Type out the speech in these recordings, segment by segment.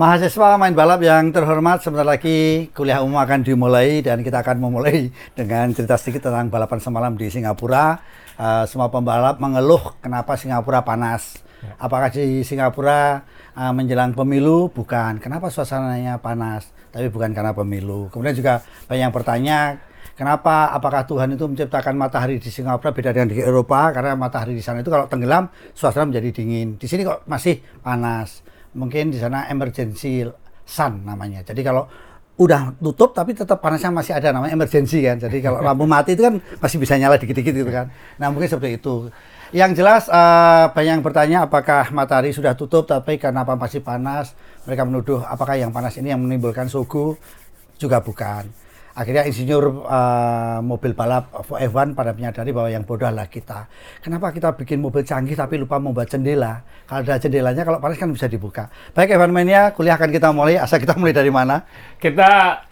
Mahasiswa main balap yang terhormat, sebentar lagi kuliah umum akan dimulai dan kita akan memulai dengan cerita sedikit tentang balapan semalam di Singapura. Uh, semua pembalap mengeluh kenapa Singapura panas. Apakah di Singapura uh, menjelang pemilu? Bukan. Kenapa suasananya panas? Tapi bukan karena pemilu. Kemudian juga banyak yang bertanya, kenapa apakah Tuhan itu menciptakan matahari di Singapura beda dengan di Eropa? Karena matahari di sana itu kalau tenggelam, suasana menjadi dingin. Di sini kok masih panas mungkin di sana emergency sun namanya. Jadi kalau udah tutup tapi tetap panasnya masih ada namanya emergency kan. Jadi kalau lampu mati itu kan masih bisa nyala dikit-dikit gitu kan. Nah mungkin seperti itu. Yang jelas uh, banyak yang bertanya apakah matahari sudah tutup tapi kenapa masih panas. Mereka menuduh apakah yang panas ini yang menimbulkan suhu juga bukan akhirnya insinyur uh, mobil balap F1 pada menyadari bahwa yang bodoh adalah kita. Kenapa kita bikin mobil canggih tapi lupa membuat jendela? Kalau ada jendelanya, kalau panas kan bisa dibuka. Baik F1 Mania, kuliah akan kita mulai. Asal kita mulai dari mana? Kita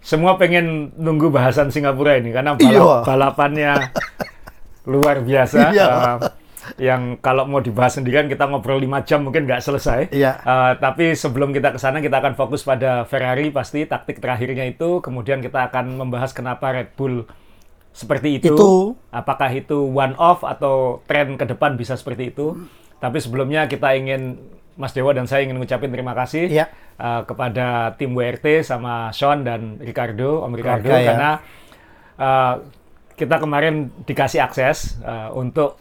semua pengen nunggu bahasan Singapura ini karena balap, iya. balapannya luar biasa. Iya. Uh, yang kalau mau dibahas sendirian kita ngobrol 5 jam mungkin nggak selesai. Iya. Uh, tapi sebelum kita ke sana kita akan fokus pada Ferrari pasti taktik terakhirnya itu. Kemudian kita akan membahas kenapa Red Bull seperti itu. itu. Apakah itu one off atau tren ke depan bisa seperti itu. Tapi sebelumnya kita ingin Mas Dewa dan saya ingin mengucapkan terima kasih ya. uh, kepada tim WRT sama Sean dan Ricardo, Om Ricardo Keluarga, ya. karena uh, kita kemarin dikasih akses uh, untuk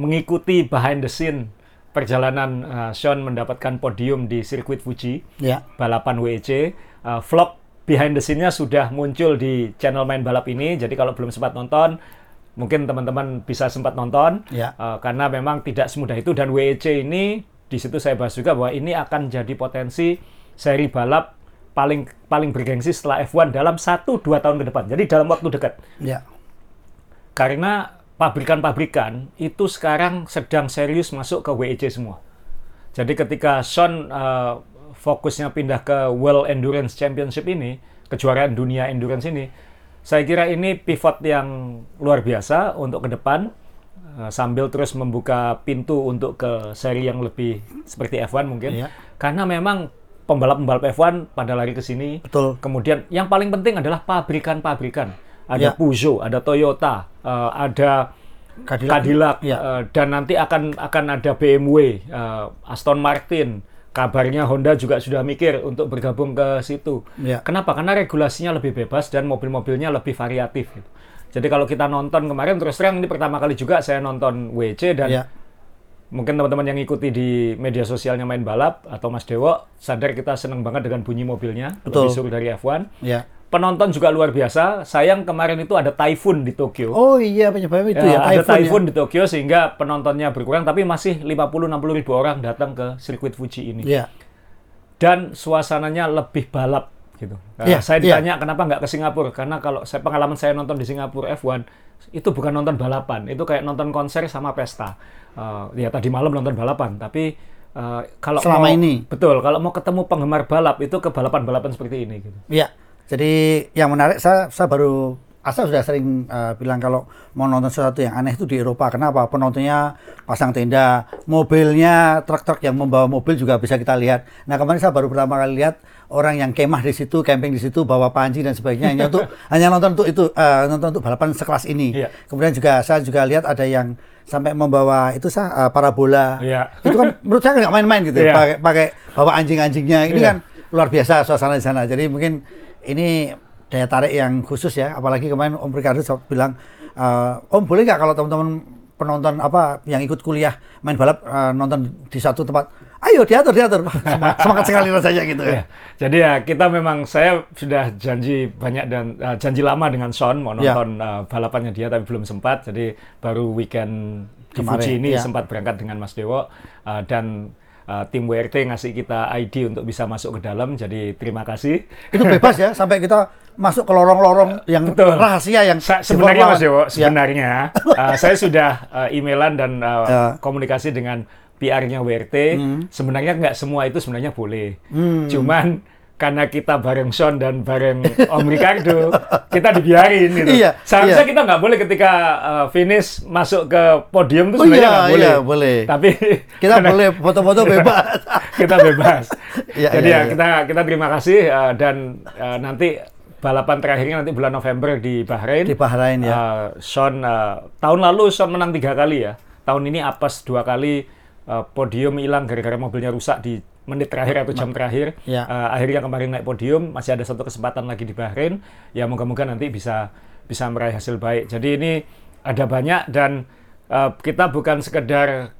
mengikuti behind the scene perjalanan uh, Sean mendapatkan podium di sirkuit Fuji ya. balapan WEC uh, vlog behind the scene-nya sudah muncul di channel main balap ini jadi kalau belum sempat nonton mungkin teman-teman bisa sempat nonton ya. uh, karena memang tidak semudah itu dan WEC ini di situ saya bahas juga bahwa ini akan jadi potensi seri balap paling paling bergengsi setelah F1 dalam 1 2 tahun ke depan. Jadi dalam waktu dekat. Ya. Karena pabrikan-pabrikan itu sekarang sedang serius masuk ke WEC semua. Jadi ketika Sean uh, fokusnya pindah ke World Endurance Championship ini, kejuaraan dunia endurance ini, saya kira ini pivot yang luar biasa untuk ke depan uh, sambil terus membuka pintu untuk ke seri yang lebih seperti F1 mungkin. Iya. Karena memang pembalap-pembalap F1 pada lari ke sini. Betul. Kemudian yang paling penting adalah pabrikan-pabrikan ada ya. Peugeot, ada Toyota, uh, ada Cadillac, Cadillac ya. uh, dan nanti akan akan ada BMW, uh, eh, Aston Martin. Kabarnya Honda juga sudah mikir untuk bergabung ke situ. Ya. Kenapa? Karena regulasinya lebih bebas dan mobil-mobilnya lebih variatif. Gitu. Jadi kalau kita nonton kemarin terus terang ini pertama kali juga saya nonton WC dan ya. mungkin teman-teman yang ikuti di media sosialnya main balap atau Mas Dewo sadar kita seneng banget dengan bunyi mobilnya Betul. lebih seru dari F1. Ya penonton juga luar biasa. Sayang kemarin itu ada typhoon di Tokyo. Oh iya penyebabnya itu ya, ya typhoon ada typhoon ya. di Tokyo sehingga penontonnya berkurang tapi masih 50-60 ribu orang datang ke sirkuit Fuji ini. Iya. Dan suasananya lebih balap gitu. Nah, ya, saya iya. ditanya ya. kenapa nggak ke Singapura? Karena kalau saya pengalaman saya nonton di Singapura F1 itu bukan nonton balapan, itu kayak nonton konser sama pesta. Uh, ya tadi malam nonton balapan, tapi uh, kalau selama mau, ini betul kalau mau ketemu penggemar balap itu ke balapan-balapan seperti ini gitu. Iya. Jadi yang menarik saya saya baru Asa sudah sering uh, bilang kalau mau nonton sesuatu yang aneh itu di Eropa. Kenapa? Penontonnya pasang tenda, mobilnya truk-truk yang membawa mobil juga bisa kita lihat. Nah kemarin saya baru pertama kali lihat orang yang kemah di situ, camping di situ, bawa panci dan sebagainya hanya untuk hanya nonton untuk itu uh, nonton untuk balapan sekelas ini. Iya. Kemudian juga saya juga lihat ada yang sampai membawa itu sah uh, parabola. Iya. Itu kan menurut saya nggak main-main gitu. Iya. Pakai pakai bawa anjing-anjingnya. Ini iya. kan luar biasa suasana di sana. Jadi mungkin ini daya tarik yang khusus ya apalagi kemarin Om Ricardo bilang uh, Om boleh nggak kalau teman-teman penonton apa yang ikut kuliah main balap uh, nonton di satu tempat ayo diatur diatur semangat sekali rasanya gitu ya. Jadi ya kita memang saya sudah janji banyak dan uh, janji lama dengan Sean mau ya. nonton ya. uh, balapannya dia tapi belum sempat jadi baru weekend di Kemarin, Fuji ini ya. sempat berangkat dengan Mas Dewo uh, dan uh, tim WRT ngasih kita ID untuk bisa masuk ke dalam. Jadi terima kasih. Itu bebas ya sampai kita masuk ke lorong-lorong yang Betul. rahasia yang Sa sebenarnya Mas Dewo, ya. sebenarnya uh, saya sudah uh, emailan dan uh, ya. komunikasi dengan PR-nya WRT. Hmm. Sebenarnya nggak semua itu sebenarnya boleh. Hmm. Cuman karena kita bareng Sean dan bareng Om Ricardo, kita dibiarin gitu. Iya, Seharusnya iya. kita nggak boleh ketika uh, finish masuk ke podium itu Oh sebenarnya iya, nggak boleh. iya, boleh. Tapi Kita karena boleh foto-foto bebas. kita bebas. Iya, Jadi iya, ya iya. kita kita terima kasih uh, dan uh, nanti balapan terakhirnya nanti bulan November di Bahrain. Di Bahrain ya. Uh, Sean uh, tahun lalu Sean menang tiga kali ya. Tahun ini apes dua kali uh, podium hilang gara-gara mobilnya rusak di menit terakhir atau jam terakhir. Ya. Uh, akhirnya kemarin naik podium, masih ada satu kesempatan lagi di Bahrain. Ya moga-moga nanti bisa bisa meraih hasil baik. Jadi ini ada banyak dan uh, kita bukan sekedar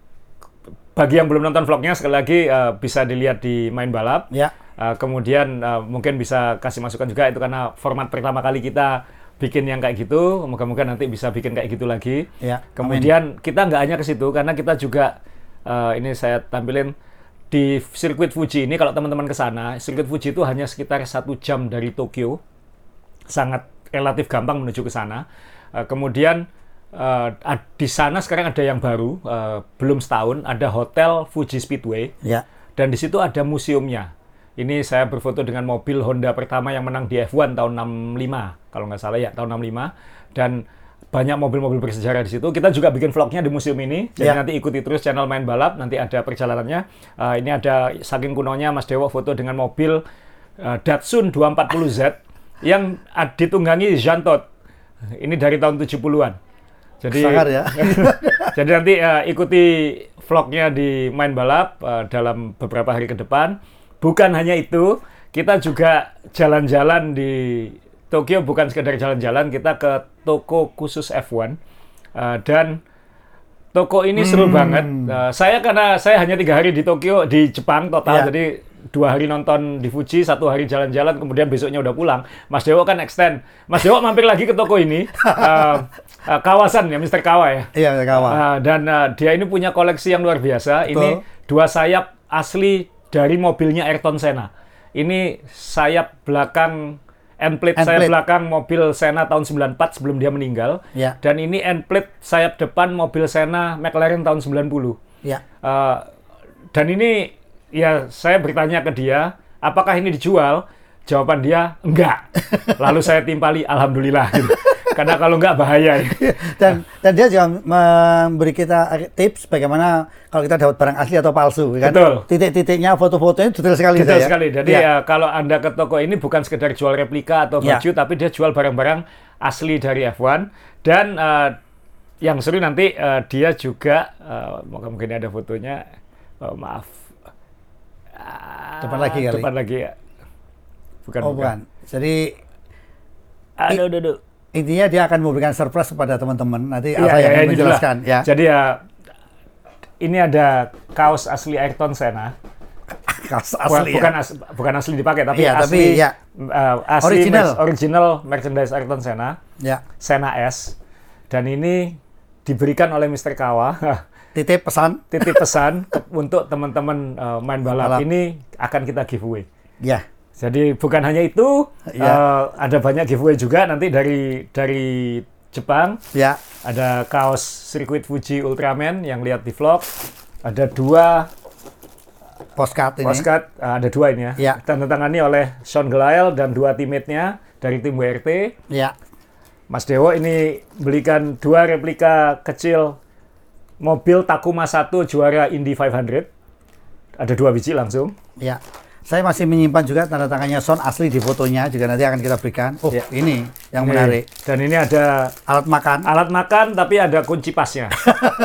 bagi yang belum nonton vlognya sekali lagi uh, bisa dilihat di main balap. Ya. Uh, kemudian uh, mungkin bisa kasih masukan juga itu karena format pertama kali kita bikin yang kayak gitu. Moga-moga nanti bisa bikin kayak gitu lagi. Ya, Kemudian kita nggak hanya ke situ karena kita juga uh, ini saya tampilin di sirkuit Fuji ini kalau teman-teman ke sana, sirkuit Fuji itu hanya sekitar satu jam dari Tokyo, sangat relatif gampang menuju ke sana. Uh, kemudian uh, di sana sekarang ada yang baru, uh, belum setahun, ada hotel Fuji Speedway Ya. dan di situ ada museumnya. Ini saya berfoto dengan mobil Honda pertama yang menang di F1 tahun 65, kalau nggak salah ya tahun 65. Dan banyak mobil-mobil bersejarah di situ. Kita juga bikin vlognya di museum ini. Jadi Ya. nanti ikuti terus channel Main Balap, nanti ada perjalanannya. Uh, ini ada saking kunonya Mas Dewo foto dengan mobil uh, Datsun 240Z yang ditunggangi Jean Todt. Ini dari tahun 70-an. Jadi Sangar ya. jadi nanti uh, ikuti vlognya di Main Balap uh, dalam beberapa hari ke depan. Bukan hanya itu, kita juga jalan-jalan di Tokyo bukan sekedar jalan-jalan, kita ke toko khusus F1 Uh, dan toko ini seru Hmm. banget. Uh, saya karena saya hanya tiga hari di Tokyo di Jepang total, Ya. jadi dua hari nonton di Fuji, satu hari jalan-jalan, kemudian besoknya udah pulang. Mas Dewo kan extend. Mas Dewo mampir lagi ke toko ini, uh, uh, kawasan ya, Mr. Kawa ya. Iya, kawan. Uh, dan uh, dia ini punya koleksi yang luar biasa. Ini dua sayap asli dari mobilnya Ayrton Senna. Ini sayap belakang end plate End sayap plate. belakang mobil Senna tahun 94 sebelum dia meninggal. Ya. Dan ini end plate sayap depan mobil Senna McLaren tahun 90. Ya. Uh, dan ini ya saya bertanya ke dia, apakah ini dijual? Jawaban dia enggak. Lalu saya timpali alhamdulillah gitu. Karena kalau enggak bahaya. dan dan dia juga memberi kita tips bagaimana kalau kita dapat barang asli atau palsu kan Betul. titik-titiknya foto-fotonya detail sekali Detail saya. sekali. Jadi Ya. ya, kalau Anda ke toko ini bukan sekedar jual replika atau Ya. baju, tapi dia jual barang-barang asli dari F1. Dan eh, yang seru nanti eh, dia juga, moga mungkin ada fotonya, Oh, maaf. Depan lagi kali. Depan lagi ya. Bukan, oh bukan jadi Aduh, aduh, aduh. Intinya dia akan memberikan surprise kepada teman-teman nanti Iya, apa iya, yang ini menjelaskan ya Jadi ya, ini ada kaos asli Ayrton Senna. kaos asli bukan, ya. as- bukan asli dipakai, tapi Iya, tapi asli, ya. eh, asli Original. merch- original merchandise Ayrton Senna. ya Sena S dan ini diberikan oleh Mr. Kawa titip pesan titip pesan untuk teman-teman uh, main balap. Balap. ini akan kita giveaway. ya Jadi bukan hanya itu, Iya. uh, ada banyak giveaway juga nanti dari dari Jepang. ya Ada kaos sirkuit Fuji Ultraman yang lihat di vlog. Ada dua postcard ini postcard, uh, ada dua ini ya. Iya. Tanda tangani oleh Sean Gelael dan dua teammate-nya dari tim WRT. ya Mas Dewo ini belikan dua replika kecil mobil Takuma 1 juara Indy 500. Ada dua biji langsung. ya saya masih menyimpan juga tanda tangannya Son asli di fotonya juga nanti akan kita berikan oh Ya. ini yang Ini. menarik Dan ini ada alat makan alat makan tapi ada kunci pasnya.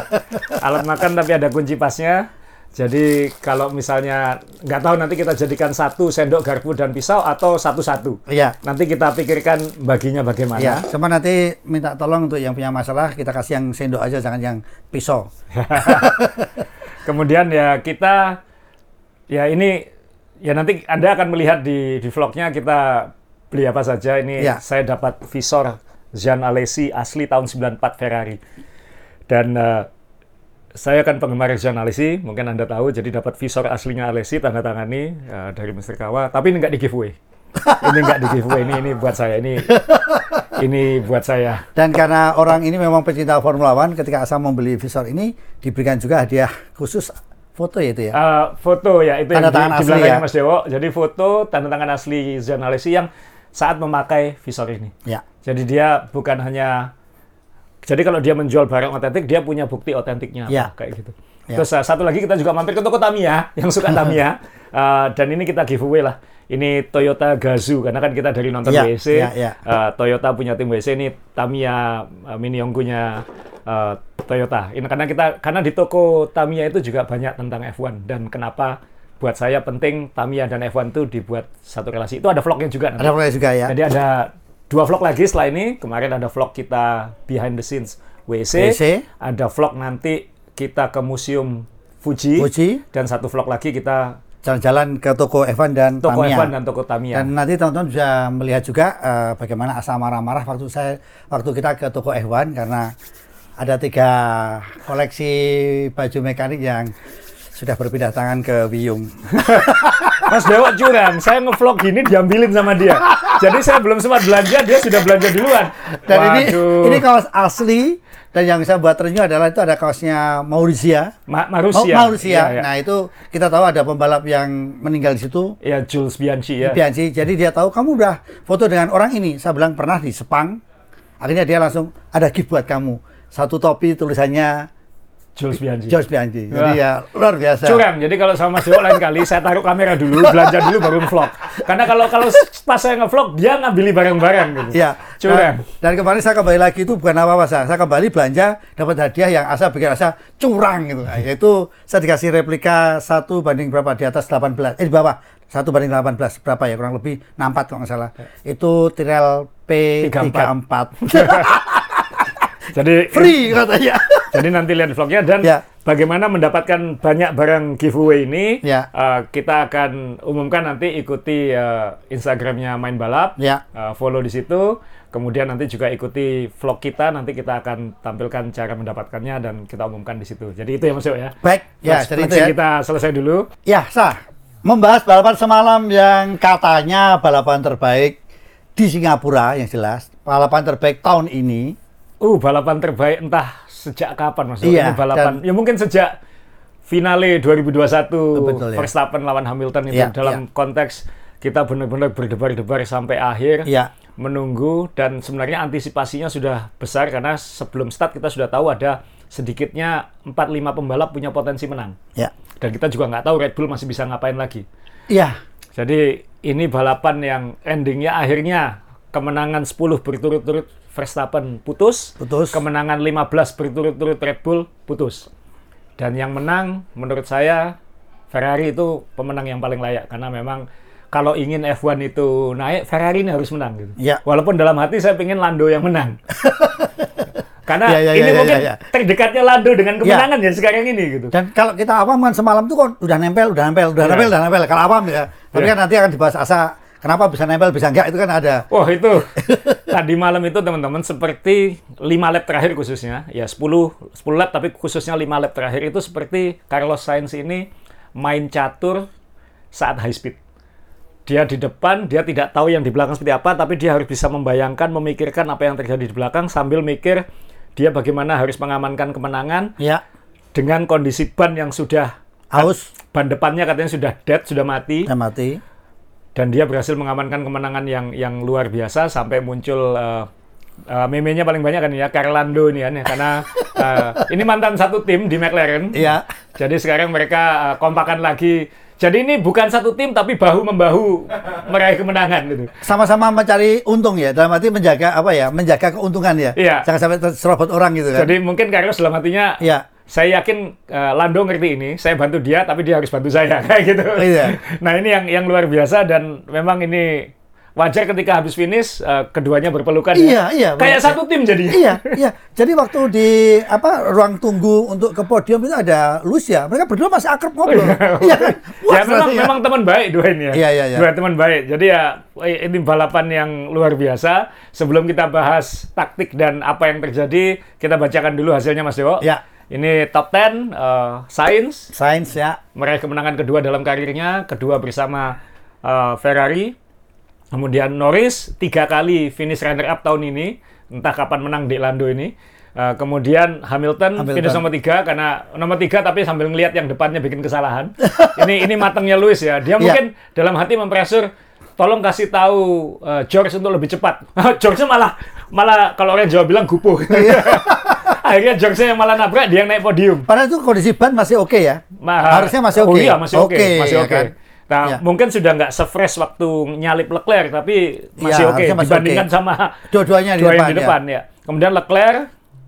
alat makan tapi ada kunci pasnya. Jadi kalau misalnya nggak tahu nanti kita jadikan satu sendok garpu dan pisau atau satu-satu. Iya. Nanti kita pikirkan baginya bagaimana. Ya, cuma nanti minta tolong untuk yang punya masalah kita kasih yang sendok aja jangan yang pisau. Kemudian ya kita ya ini ya nanti Anda akan melihat di di vlognya kita beli apa saja. Ini Ya. saya dapat visor Jean Alesi asli tahun 94 Ferrari. Dan eh, saya kan penggemar Jean Alesi, mungkin Anda tahu, jadi dapat visor aslinya Alesi tanda tangani eh, dari Mr. Kawa, tapi ini nggak di giveaway. ini nggak di giveaway, ini ini buat saya, ini ini buat saya. Dan karena orang ini memang pecinta Formula One, ketika asal membeli visor ini diberikan juga hadiah khusus foto ya itu ya. Eh, foto ya itu Tanda yang di, tangan di asli belakangnya ya? Mas Dewo. Jadi foto tanda tangan asli Zainal Alesi yang saat memakai visor ini. Ya. Jadi dia bukan hanya jadi kalau dia menjual barang otentik dia punya bukti otentiknya Ya. kayak gitu. Ya. Terus uh, satu lagi kita juga mampir ke toko Tamiya yang suka Tamiya Uh, dan ini kita giveaway lah. Ini Toyota Gazoo karena kan kita dari nonton Ya, WC. ya, ya. Uh, Toyota punya tim WC ini Tamiya uh, Mini Yonggunya uh, Toyota. Ini karena kita karena di toko Tamiya itu juga banyak tentang F1 dan kenapa buat saya penting Tamiya dan F1 itu dibuat satu relasi. Itu ada vlognya juga nanti. Ada proyek juga ya. Jadi ada dua vlog lagi setelah ini. Kemarin ada vlog kita behind the scenes WC. WC. Ada vlog nanti kita ke museum Fuji. Fuji. Dan satu vlog lagi kita Jalan-jalan ke toko Evan dan toko Tamiya. F1 dan toko Tamiya. Dan nanti teman-teman bisa melihat juga eh, bagaimana Asa marah-marah waktu saya waktu kita ke toko F1 karena ada tiga koleksi baju mekanik yang sudah berpindah tangan ke Wiyung. Mas Dewa curang, saya ngevlog gini diambilin sama dia. Jadi saya belum sempat belanja, dia sudah belanja duluan. Dan ini Waduh. ini kaos asli dan yang saya buat review adalah itu ada kaosnya Maurisia. Ma Marusia. Maurisia. Iya, iya. Nah, itu kita tahu ada pembalap yang meninggal di situ. Ya, Jules Bianchi ya. Bianchi. Jadi dia tahu kamu udah foto dengan orang ini. Saya bilang pernah di Sepang. Akhirnya dia langsung ada gift buat kamu. Satu topi tulisannya Jules Bianchi. George Bianchi. Wah. Jadi ya luar biasa. Curang. Jadi kalau sama Mas Dewo lain kali saya taruh kamera dulu, belanja dulu baru vlog. Karena kalau kalau pas saya ngevlog dia ngambil barang-barang gitu. Iya. Curang. Dan, dan kemarin saya kembali lagi itu bukan apa-apa saya. Saya kembali belanja dapat hadiah yang asa bikin rasa curang gitu. Nah, yaitu saya dikasih replika satu banding berapa di atas 18 eh di bawah satu banding 18 berapa ya kurang lebih 64 kalau nggak salah. Itu Tyrrell P34. Jadi Free katanya. Jadi nanti lihat vlognya dan Ya. bagaimana mendapatkan banyak barang giveaway ini. Ya. eh, kita akan umumkan nanti ikuti eh, Instagramnya Main Balap. Ya. Eh, follow di situ. Kemudian nanti juga ikuti vlog kita. Nanti kita akan tampilkan cara mendapatkannya dan kita umumkan di situ. Jadi itu ya Mas Yo ya. Baik, ya jadi itu ya. kita selesai dulu. Ya, sah. Membahas balapan semalam yang katanya balapan terbaik di Singapura yang jelas. Balapan terbaik tahun ini. Uh, balapan terbaik entah sejak kapan Mas Yo. Iya, Ini balapan ya mungkin sejak finale 2021 Betul, ya. Verstappen lawan Hamilton itu Iya, dalam konteks kita benar-benar berdebar-debar sampai akhir. Ya, menunggu dan sebenarnya antisipasinya sudah besar karena sebelum start kita sudah tahu ada sedikitnya 4-5 pembalap punya potensi menang. ya. Dan kita juga nggak tahu Red Bull masih bisa ngapain lagi. Iya, Jadi ini balapan yang endingnya akhirnya kemenangan 10 berturut-turut Verstappen putus, Putus. kemenangan 15 berturut-turut Red Bull putus. Dan yang menang menurut saya Ferrari itu pemenang yang paling layak karena memang kalau ingin F1 itu naik Ferrari ini harus menang gitu. Ya. Walaupun dalam hati saya pengen Lando yang menang. karena Ya, ya, ya, ini ya, mungkin ya, ya. terdekatnya Lando dengan kemenangan ya, sekarang ini gitu. Dan kalau kita awam kan semalam tuh kan udah nempel, udah nempel, udah Iya. nempel, udah nempel. Kalau awam ya. Tapi Iya. kan nanti akan dibahas asa kenapa bisa nempel, bisa enggak itu kan ada. Wah itu tadi malam itu teman-teman seperti 5 lap terakhir khususnya ya 10 10 lap tapi khususnya 5 lap terakhir itu seperti Carlos Sainz ini main catur saat high speed. Dia di depan, dia tidak tahu yang di belakang seperti apa, tapi dia harus bisa membayangkan, memikirkan apa yang terjadi di belakang sambil mikir dia bagaimana harus mengamankan kemenangan Ya, dengan kondisi ban yang sudah haus, ban depannya katanya sudah dead, sudah mati udah mati. Dan dia berhasil mengamankan kemenangan yang yang luar biasa sampai muncul uh, uh, meme-nya paling banyak kan ya Carlando ini kan ya karena uh, ini mantan satu tim di McLaren. Iya. Jadi sekarang mereka uh, kompakan lagi. Jadi ini bukan satu tim tapi bahu membahu meraih kemenangan gitu. Sama-sama mencari untung ya, dalam arti menjaga apa ya, menjaga keuntungan ya. Iya. Jangan sampai terserobot orang gitu kan. Jadi mungkin Carlos dalam hatinya Iya. Saya yakin uh, Lando ngerti ini, saya bantu dia tapi dia harus bantu saya kayak gitu. Iya. Nah, ini yang yang luar biasa dan memang ini wajar ketika habis finish uh, keduanya berpelukan Iya, ya. iya, Kayak benar. satu tim jadi. iya, iya. Jadi waktu di apa ruang tunggu untuk ke podium itu ada Lucia. Mereka berdua masih akrab ngobrol. iya kan? Wah, ya memang rasanya. memang teman baik dua ini ya. Iya, iya, iya. Dua teman baik. Jadi ya ini balapan yang luar biasa. Sebelum kita bahas taktik dan apa yang terjadi, kita bacakan dulu hasilnya Mas Dewo. Ya. Ini top 10 uh, Sainz Sains ya. meraih kemenangan kedua dalam karirnya, kedua bersama uh, Ferrari. Kemudian Norris tiga kali finish runner up tahun ini, entah kapan menang di Lando ini. Uh, kemudian Hamilton, Hamilton. finish nomor tiga karena nomor tiga tapi sambil ngelihat yang depannya bikin kesalahan. ini ini matangnya Lewis ya. Dia Iya. mungkin dalam hati mempresur, tolong kasih tahu uh, George untuk lebih cepat. George malah malah kalau orang Jawa bilang gupuh. Akhirnya George yang malah nabrak dia yang naik podium. Padahal itu kondisi ban masih oke ya. Ma- Harusnya masih Oh oke. iya, masih oke, Oke, masih ya oke. kan? Nah, Ya. mungkin sudah nggak se-fresh waktu nyalip Leclerc, tapi masih Ya, oke masih dibandingkan oke. sama Dua-duanya di dua depan, di ya. depan ya. Kemudian Leclerc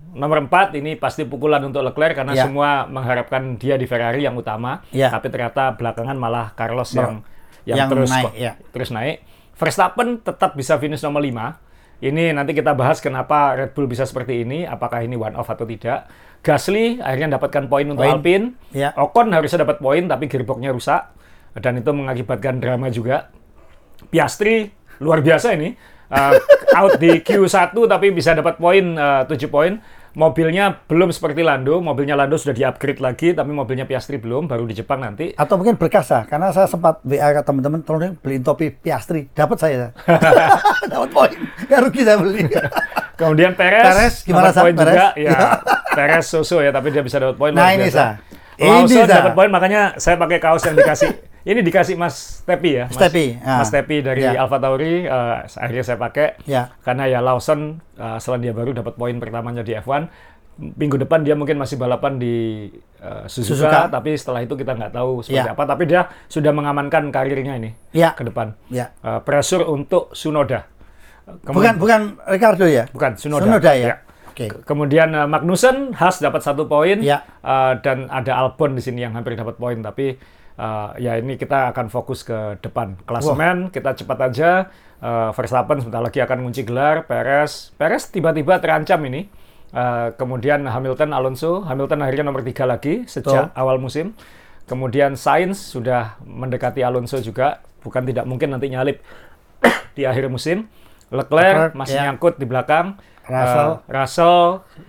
nomor 4 ini pasti pukulan untuk Leclerc karena Ya. semua mengharapkan dia di Ferrari yang utama, Ya. tapi ternyata belakangan malah Carlos yang yang, yang terus naik, ya. terus naik. Verstappen tetap bisa finish nomor 5. Ini nanti kita bahas kenapa Red Bull bisa seperti ini, apakah ini one off atau tidak. Gasly akhirnya dapatkan poin untuk Poin. Alpine. Ya. Ocon harusnya dapat poin tapi gearboxnya rusak dan itu mengakibatkan drama juga. Piastri luar biasa ini Uh, out di Q1 tapi bisa dapat poin uh, 7 poin. Mobilnya belum seperti Lando, mobilnya Lando sudah di-upgrade lagi tapi mobilnya Piastri belum, baru di Jepang nanti. Atau mungkin berkasa, karena saya sempat WA ke teman-teman, tolong dong beliin topi Piastri. Dapat saya. Dapat poin. Nggak rugi saya beli. Kemudian Perez, Perez, gimana, dapat poin Perez? juga. Ya, Perez so ya tapi dia bisa dapat poin Nah, ini, biasa. Sa. Lawson dapat poin makanya saya pakai kaos yang dikasih. Ini dikasih Mas Tepi ya. Mas, Tepi, ah. Mas Tepi dari Ya. Alfa Tauri eh, akhirnya saya pakai. Ya. Karena ya Lawson eh, setelah dia baru dapat poin pertamanya di F1. Minggu depan dia mungkin masih balapan di eh, Suzuka, Suzuka. tapi setelah itu kita nggak tahu seperti Ya. apa. Tapi dia sudah mengamankan karirnya ini Ya. ke depan. Ya. Eh, pressure untuk Sunoda. Bukan bukan Ricardo ya? Bukan, Tsunoda. Tsunoda ya. Ya. Oke. Ke- Kemudian uh, Magnussen, Haas dapat satu poin, Ya. Uh, dan ada Albon di sini yang hampir dapat poin. Tapi uh, ya ini kita akan fokus ke depan klasemen. Kita cepat aja. Uh, Verstappen sebentar lagi akan mengunci gelar. Perez, Perez tiba-tiba terancam ini. Uh, kemudian Hamilton, Alonso, Hamilton akhirnya nomor tiga lagi sejak Betul. awal musim. Kemudian Sainz sudah mendekati Alonso juga. Bukan tidak mungkin nanti nyalip di akhir musim. Leclerc, Leclerc, masih ya. nyangkut di belakang. Russell. Eh, Russell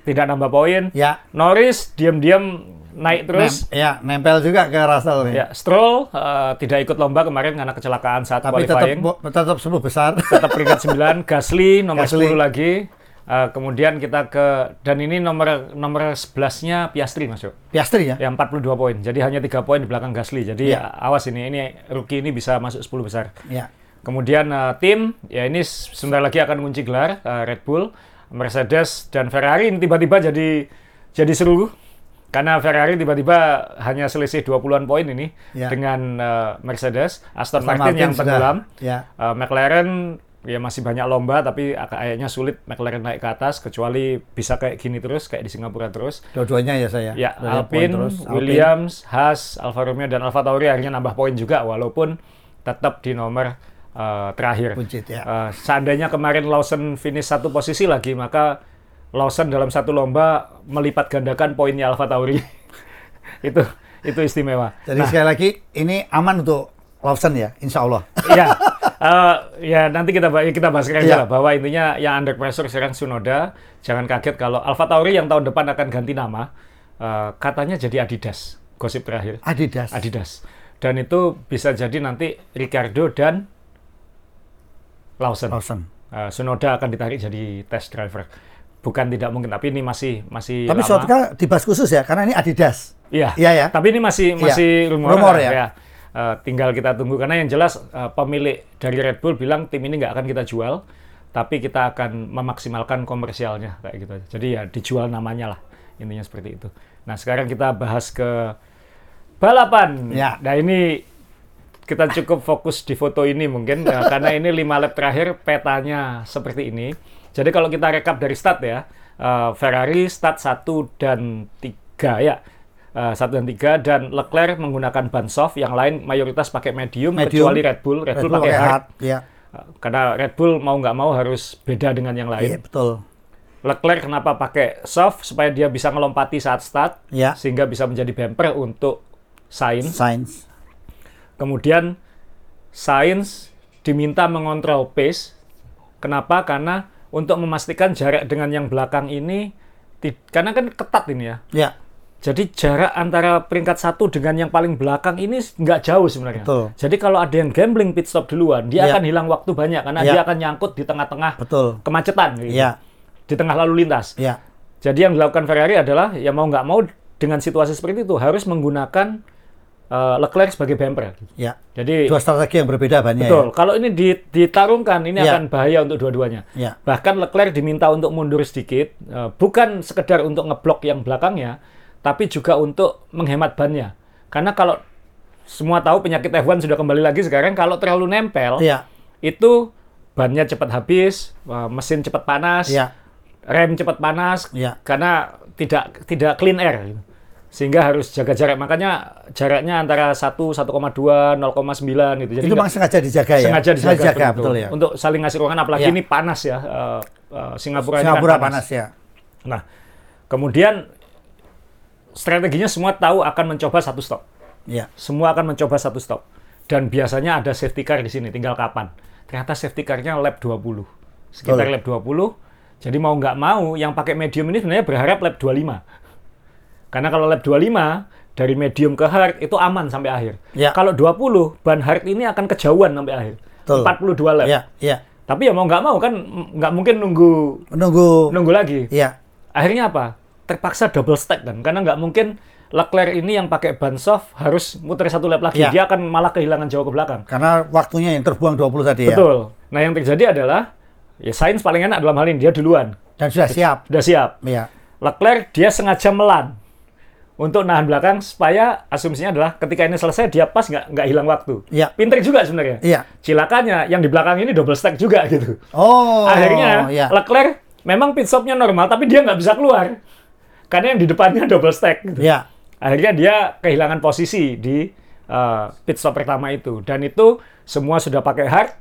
tidak nambah poin. Ya. Norris diam-diam naik terus. Nem- ya, nempel juga ke Russell nih. Ya, Stroll eh, tidak ikut lomba kemarin karena kecelakaan saat Tapi tetap qualifying. bo- tetap sepuluh besar. Tetap peringkat 9. Gasly nomor Gasly. 10 lagi. Eh, kemudian kita ke dan ini nomor nomor 11-nya Piastri masuk. Piastri ya? Yang 42 poin. Jadi hanya tiga poin di belakang Gasly. Jadi Ya. ya, awas ini ini rookie ini bisa masuk 10 besar. Ya. Kemudian eh, tim, ya ini sebentar lagi akan mengunci gelar eh, Red Bull, Mercedes dan Ferrari ini tiba-tiba jadi jadi seru karena Ferrari tiba-tiba hanya selisih 20-an poin ini Ya. dengan eh, Mercedes, Aston, Aston Martin, Martin yang tenggelam, ya. Eh, McLaren ya masih banyak lomba tapi kayaknya sulit McLaren naik ke atas kecuali bisa kayak gini terus kayak di Singapura terus. Dua-duanya ya saya. Ya, Alpine, terus. Alpine. Williams, Haas, Alfa Romeo dan Alfa Tauri akhirnya nambah poin juga walaupun tetap di nomor uh, terakhir. Buncit, ya. Uh, seandainya kemarin Lawson finish satu posisi lagi, maka Lawson dalam satu lomba melipat gandakan poinnya Alfa Tauri. itu itu istimewa. Jadi sekali lagi ini aman untuk Lawson ya, insya Allah. ya, eh, ya nanti kita kita bahas aja Iya. lah bahwa intinya yang under pressure sekarang Sunoda. Jangan kaget kalau Alfa Tauri yang tahun depan akan ganti nama. eh, katanya jadi Adidas. Gosip terakhir. Adidas. Adidas. Dan itu bisa jadi nanti Ricardo dan Lawson. Lawson. Eh, Sunoda akan ditarik jadi test driver. Bukan tidak mungkin, tapi ini masih masih Tapi lama. suatu kali dibahas khusus ya, karena ini Adidas. Iya. Iya ya. Tapi ini masih Iya. masih rumor, Rumor ya. Eh, tinggal kita tunggu karena yang jelas eh, pemilik dari Red Bull bilang tim ini nggak akan kita jual, tapi kita akan memaksimalkan komersialnya kayak gitu. Jadi ya dijual namanya lah intinya seperti itu. Nah sekarang kita bahas ke balapan. Ya. Nah ini kita cukup fokus di foto ini mungkin ya, karena ini lima lap terakhir petanya seperti ini. Jadi kalau kita rekap dari start ya, eh, Ferrari start 1 dan 3 ya. Eh, satu dan tiga dan Leclerc menggunakan ban soft, yang lain mayoritas pakai medium, Medium. kecuali Red Bull. Red, Bull, pakai hard. Ya. Karena Red Bull mau nggak mau harus beda dengan yang lain. Iya, betul. Leclerc kenapa pakai soft supaya dia bisa ngelompati saat start, Ya. sehingga bisa menjadi bumper untuk Sainz. Sains. Kemudian Sainz diminta mengontrol pace. Kenapa? Karena untuk memastikan jarak dengan yang belakang ini, karena kan ketat ini ya. Ya. Jadi jarak antara peringkat satu dengan yang paling belakang ini nggak jauh sebenarnya. Betul. Jadi kalau ada yang gambling pit stop duluan, dia Ya. akan hilang waktu banyak karena Ya. dia akan nyangkut di tengah-tengah Betul. kemacetan, gitu. Ya. di tengah lalu lintas. Ya. Jadi yang dilakukan Ferrari adalah ya mau nggak mau dengan situasi seperti itu harus menggunakan uh, Leclerc sebagai bumper. Ya. Jadi Dua strategi yang berbeda banyak betul. Kalau ini di- ditarungkan ini Ya. akan bahaya untuk dua-duanya. ya. Ya. Bahkan Leclerc diminta untuk mundur sedikit, eh, bukan sekedar untuk ngeblok yang belakangnya, tapi juga untuk menghemat bannya. Karena kalau semua tahu penyakit F1 sudah kembali lagi sekarang, kalau terlalu nempel, Iya. itu bannya cepat habis, eh, mesin cepat panas, Iya. rem cepat panas, Iya. karena tidak tidak clean air. gitu. Sehingga harus jaga jarak. Makanya jaraknya antara 1, 1,2, 0,9 gitu. Jadi Itu memang sengaja dijaga ya. sengaja dijaga seperti itu. betul ya. Untuk saling ngasih ruangan, apalagi Iya. ini panas ya. eh, eh, Singapura, Singapura ini kan panas ya. Nah, kemudian strateginya semua tahu akan mencoba satu stop. Iya. Semua akan mencoba satu stop. Dan biasanya ada safety car di sini, tinggal kapan. Ternyata safety car-nya lap 20. Sekitar Betul. lap 20. Jadi mau nggak mau, yang pakai medium ini sebenarnya berharap lap 25. Karena kalau lap 25, dari medium ke hard itu aman sampai akhir. Ya. Kalau 20, ban hard ini akan kejauhan sampai akhir. Betul. 42 lap. Iya, iya. Tapi ya mau nggak mau kan nggak mungkin nunggu Menunggu. nunggu lagi. Iya. Akhirnya apa? Terpaksa double stack kan, karena nggak mungkin Leclerc ini yang pakai ban soft harus muter satu lap lagi. Ya. Dia akan malah kehilangan jauh ke belakang. Karena waktunya yang terbuang 20 tadi ya. Betul. Nah yang terjadi adalah ya Sainz paling enak dalam hal ini dia duluan, Dan sudah siap. sudah siap. Iya. Leclerc dia sengaja melan untuk nahan belakang supaya asumsinya adalah ketika ini selesai dia pas nggak nggak hilang waktu. Iya. Pinter juga sebenarnya. Iya. Cilakanya yang di belakang ini double stack juga gitu. Oh. Akhirnya iya. Leclerc memang pit stopnya normal tapi dia nggak bisa keluar karena yang di depannya double stack. Gitu. Iya. Akhirnya dia kehilangan posisi di uh, pit stop pertama itu dan itu semua sudah pakai hard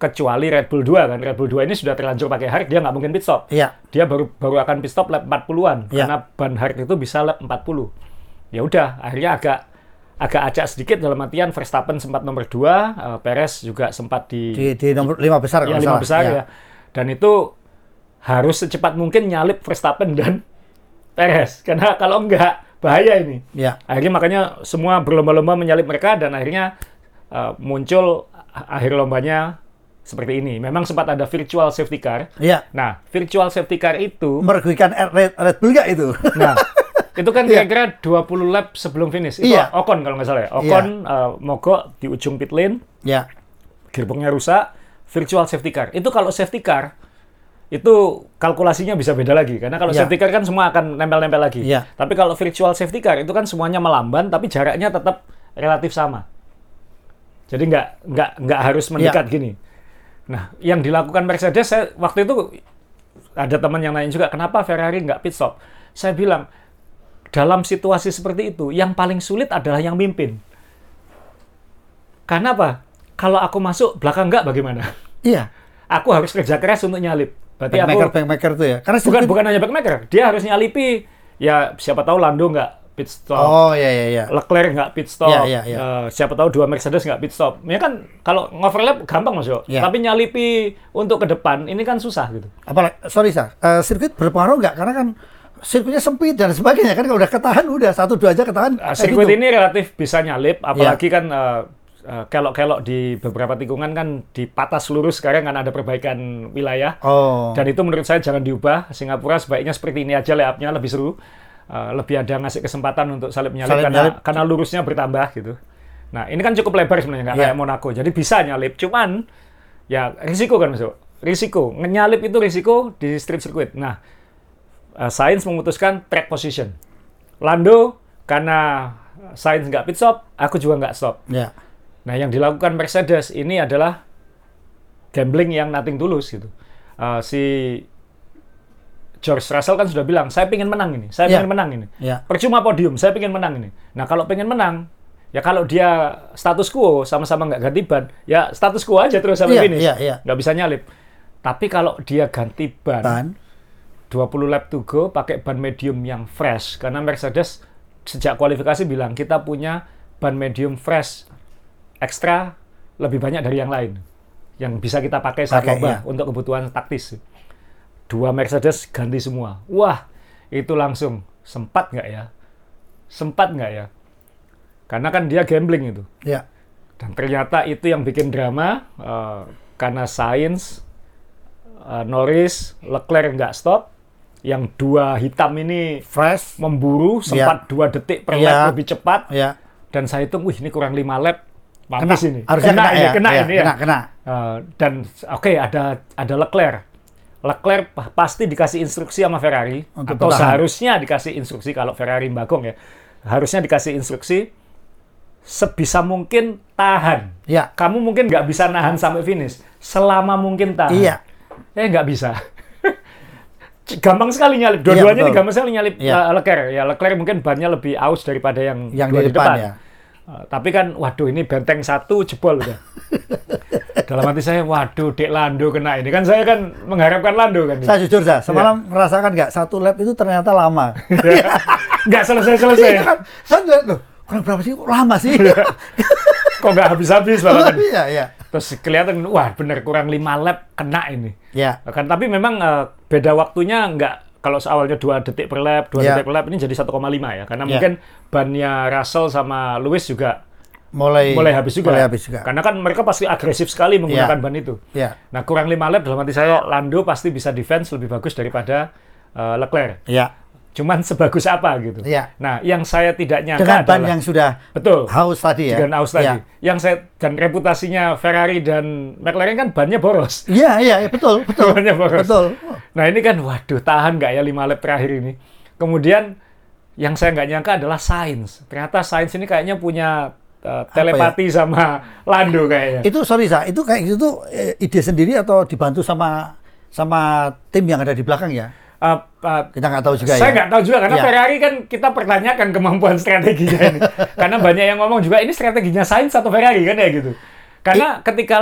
kecuali Red Bull 2 kan Red Bull 2 ini sudah terlanjur pakai hard dia nggak mungkin pit stop. Iya. Dia baru baru akan pit stop lap 40-an Iya. karena ban hard itu bisa lap 40. Ya udah akhirnya agak agak acak sedikit dalam artian Verstappen sempat nomor 2, uh, Perez juga sempat di Di, di nomor lima besar ya kalau lima salah. besar Iya. ya. Dan itu harus secepat mungkin nyalip Verstappen dan Perez. Karena kalau enggak bahaya ini. Iya. Akhirnya makanya semua berlomba-lomba menyalip mereka dan akhirnya uh, muncul akhir lombanya seperti ini. Memang sempat ada virtual safety car. Iya. Nah, virtual safety car itu Merugikan Red, Red Bull nggak itu? nah itu kan Iya. kira-kira 20 lap sebelum finish. Itu Iya. Ocon kalau nggak salah ya. Ocon uh, mogok di ujung pit lane Iya. gearboxnya rusak, virtual safety car. Itu kalau safety car, itu kalkulasinya bisa beda lagi. Karena kalau Ya. safety car kan semua akan nempel-nempel lagi. Ya. Tapi kalau virtual safety car, itu kan semuanya melamban, tapi jaraknya tetap relatif sama. Jadi nggak nggak nggak harus mendekat gini. Nah, yang dilakukan Mercedes, saya waktu itu ada teman yang nanya juga, kenapa Ferrari nggak pit stop? Saya bilang, dalam situasi seperti itu, yang paling sulit adalah yang mimpin. Karena apa? Kalau aku masuk belakang nggak bagaimana? Iya. Aku harus kerja keras untuk nyalip. Berarti aku Backmaker, backmaker tuh ya. Karena bukan bukan hanya backmaker, dia harus nyalipi. Ya siapa tahu Lando nggak pit stop, Oh iya iya iya. Leclerc nggak pit stop, Iya, iya, iya. eh, siapa tahu dua Mercedes nggak pit stop. Ya kan kalau ngoverlap gampang masuk, Iya. tapi nyalipi untuk ke depan ini kan susah gitu. Apalagi sorry sah, eh, sirkuit berpengaruh nggak? Karena kan sirkuitnya sempit dan sebagainya kan kalau udah ketahan udah satu dua aja ketahan. Uh, sirkuit gitu. ini relatif bisa nyalip, apalagi Iya. kan uh, uh, kelok-kelok di beberapa tikungan kan dipatas lurus sekarang kan ada perbaikan wilayah. Oh. Dan itu menurut saya jangan diubah. Singapura sebaiknya seperti ini aja layupnya lebih seru. Uh, lebih ada ngasih kesempatan untuk salip nyalip Salip karena nyalip. karena lurusnya bertambah gitu. Nah ini kan cukup lebar sebenarnya nggak Iya. kayak Monaco. Jadi bisa nyalip. Cuman ya risiko kan masuk. Risiko nyalip itu risiko di street circuit. Nah uh, Sainz memutuskan track position. Lando karena Sainz nggak pit stop, aku juga nggak stop. Ya. Nah, yang dilakukan Mercedes ini adalah gambling yang nothing tulus gitu. Uh, si George Russell kan sudah bilang, saya pengen menang ini, saya Ya. pengen menang ini. Ya. Percuma podium, saya pengen menang ini. Nah, kalau pengen menang, ya kalau dia status quo sama-sama nggak ganti ban, ya status quo aja terus sampai Iya, finish, iya, iya. nggak bisa nyalip. Tapi kalau dia ganti ban, Tan. 20 lap to go pakai ban medium yang fresh karena Mercedes sejak kualifikasi bilang kita punya ban medium fresh ekstra lebih banyak dari yang lain yang bisa kita pakai saat Pakai, lomba iya. untuk kebutuhan taktis. Dua Mercedes ganti semua. Wah, itu langsung sempat nggak ya? Sempat nggak ya? Karena kan dia gambling itu. Ya. Dan ternyata itu yang bikin drama eh, karena Sainz, eh, Norris, Leclerc nggak stop, yang dua hitam ini Fresh. memburu sempat dua detik per lap Iya. lebih cepat Ya. dan saya hitung, wih ini kurang lima lap, Kena. mampus ini. Harusnya kena, ini, ya. kena Iya, ini ya. Kena, kena. Uh, dan oke ada ada Leclerc. Leclerc pa- pasti dikasih instruksi sama Ferrari Untuk atau bertahan. seharusnya dikasih instruksi kalau Ferrari bagong ya. Harusnya dikasih instruksi sebisa mungkin tahan. Ya. Kamu mungkin nggak bisa nahan sampai finish selama mungkin tahan. Iya. Eh nggak bisa. gampang sekali nyalip. Dua-duanya Iya, ini betul. gampang sekali nyalip Iya. uh, Leclerc. Ya Leclerc mungkin bannya lebih aus daripada yang, Yang dua di depan, ya. Uh, tapi kan, waduh ini benteng satu jebol udah. Dalam hati saya, waduh Dek Lando kena ini. Kan saya kan mengharapkan Lando kan. Saya jujur Iya. saya semalam merasakan nggak satu lap itu ternyata lama. Nggak selesai-selesai. Iya kan? Saya lihat loh, kurang berapa sih? Kok lama sih? Kok nggak habis-habis bahkan. Iya, iya. Terus kelihatan, wah bener kurang 5 lap kena ini. Ya. Kan tapi memang eh, beda waktunya nggak kalau awalnya dua detik per lap, dua Ya. detik per lap ini jadi 1,5 ya. Karena Ya. mungkin bannya Russell sama Lewis juga Mulai mulai habis juga. Mulai habis juga. Karena kan mereka pasti agresif sekali menggunakan Ya. ban itu. Ya. Nah, kurang 5 lap dalam hati saya Lando pasti bisa defense lebih bagus daripada eh, Leclerc. Ya. Cuman sebagus apa gitu. Ya. Nah, yang saya tidak nyangka Dengan ban adalah yang sudah betul haus tadi ya. dengan aus tadi. Ya. Yang saya dan reputasinya Ferrari dan McLaren kan bannya boros. Iya, iya, iya, betul, betul. Bannya boros. betul. Nah ini kan, waduh, tahan nggak ya lima lap terakhir ini. Kemudian yang saya nggak nyangka adalah Sainz. Ternyata Sainz ini kayaknya punya uh, telepati sama Lando kayaknya. Itu sorry Sa, itu kayak gitu tuh eh, ide sendiri atau dibantu sama sama tim yang ada di belakang ya? Uh, uh, Kita nggak tahu juga saya ya. nggak tahu juga karena Iya. Ferrari kan kita pertanyakan kemampuan strateginya ini. karena banyak yang ngomong juga ini strateginya Sainz atau Ferrari kan ya gitu. Karena ketika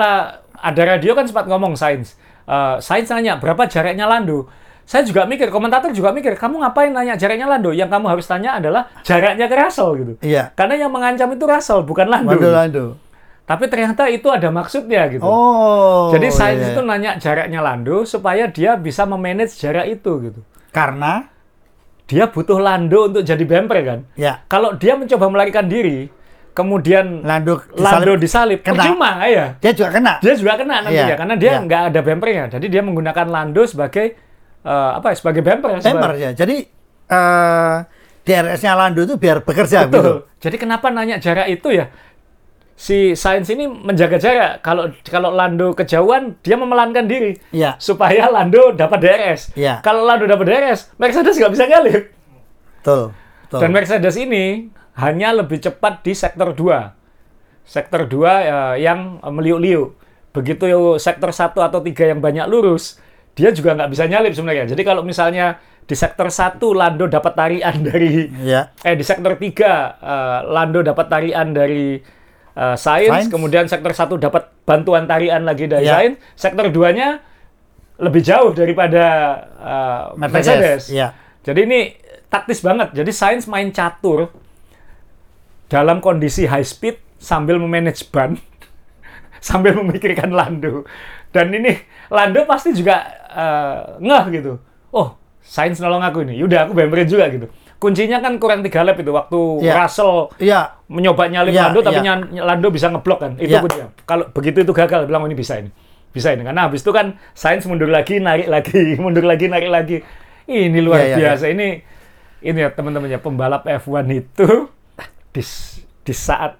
ada radio kan sempat ngomong Sainz. Uh, Sainz nanya berapa jaraknya Lando. Saya juga mikir, komentator juga mikir, kamu ngapain nanya jaraknya Lando? Yang kamu harus tanya adalah jaraknya ke Russell gitu. Iya. Karena yang mengancam itu Russell, bukan Lando. Lando, Lando. Tapi ternyata itu ada maksudnya gitu. Oh. Jadi Sainz iya. itu nanya jaraknya Lando supaya dia bisa memanage jarak itu gitu. karena Dia butuh Lando untuk jadi bumper kan. ya Kalau dia mencoba melarikan diri, kemudian Lando Lando disalip, kena. percuma ya. Dia juga kena. Dia juga kena nantinya Iya, karena dia iya. nggak ada bumpernya. Jadi dia menggunakan Lando sebagai eh, apa ya? Sebagai bumper ya. Sebagai- ya. Jadi eh DRS-nya Lando itu biar bekerja gitu. Betul. Jadi kenapa nanya jarak itu ya? Si Sainz ini menjaga jarak. Kalau kalau Lando kejauhan, dia memelankan diri Iya. supaya Lando dapat DRS. Iya. Kalau Lando dapat DRS, Mercedes nggak bisa nyalip. Betul. Betul. Dan Mercedes ini hanya lebih cepat di sektor 2. Sektor 2 eh, yang meliuk-liuk. Begitu sektor 1 atau 3 yang banyak lurus, dia juga nggak bisa nyalip sebenarnya. Jadi kalau misalnya di sektor 1 Lando dapat tarian dari ya. eh di sektor 3 eh, Lando dapat tarian dari eh, Sainz, Sainz. kemudian sektor 1 dapat bantuan tarian lagi dari Ya. Sainz, sektor 2-nya lebih jauh daripada eh, Mercedes. Ya. Jadi ini taktis banget. Jadi Sainz main catur dalam kondisi high speed sambil memanage ban, sambil memikirkan Lando. Dan ini Lando pasti juga eh, ngeh gitu. Oh, Sainz nolong aku ini. Yaudah, aku bemperin juga gitu. Kuncinya kan kurang tiga lap itu waktu Iya. Russell Iya. mencoba nyalip Iya, Lando tapi nyan- Lando bisa ngeblok kan. Itu Iya. dia. Kalau begitu itu gagal bilang oh, ini bisa ini. Bisa ini. Karena habis itu kan Sainz mundur lagi, narik lagi, mundur lagi, narik lagi. Ini luar Iya, iya, biasa. Ini ini ya teman-teman ya pembalap F1 itu di, di saat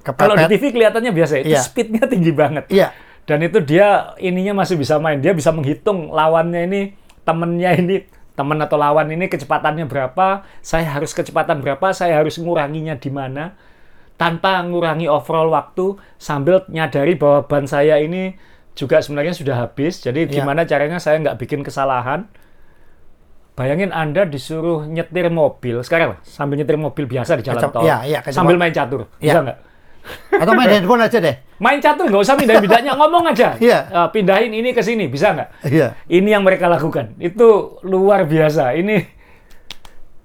Kepepet. kalau di TV kelihatannya biasa itu Iya. speednya tinggi banget. Iya. Dan itu dia ininya masih bisa main. Dia bisa menghitung lawannya ini, temennya ini, temen atau lawan ini kecepatannya berapa, saya harus kecepatan berapa, saya harus nguranginya di mana, tanpa ngurangi overall waktu, sambil nyadari bahwa ban saya ini juga sebenarnya sudah habis. Jadi Iya. gimana caranya saya nggak bikin kesalahan. Bayangin Anda disuruh nyetir mobil, sekarang sambil nyetir mobil biasa di jalan Kecap- tol, iya, kecap- sambil main catur, bisa Iya. nggak? Atau main handphone aja deh. Main catur nggak usah pindahin bidanya, ngomong aja. Iya. Eh, pindahin ini ke sini, bisa nggak? Iya. Ini yang mereka lakukan. Itu luar biasa. Ini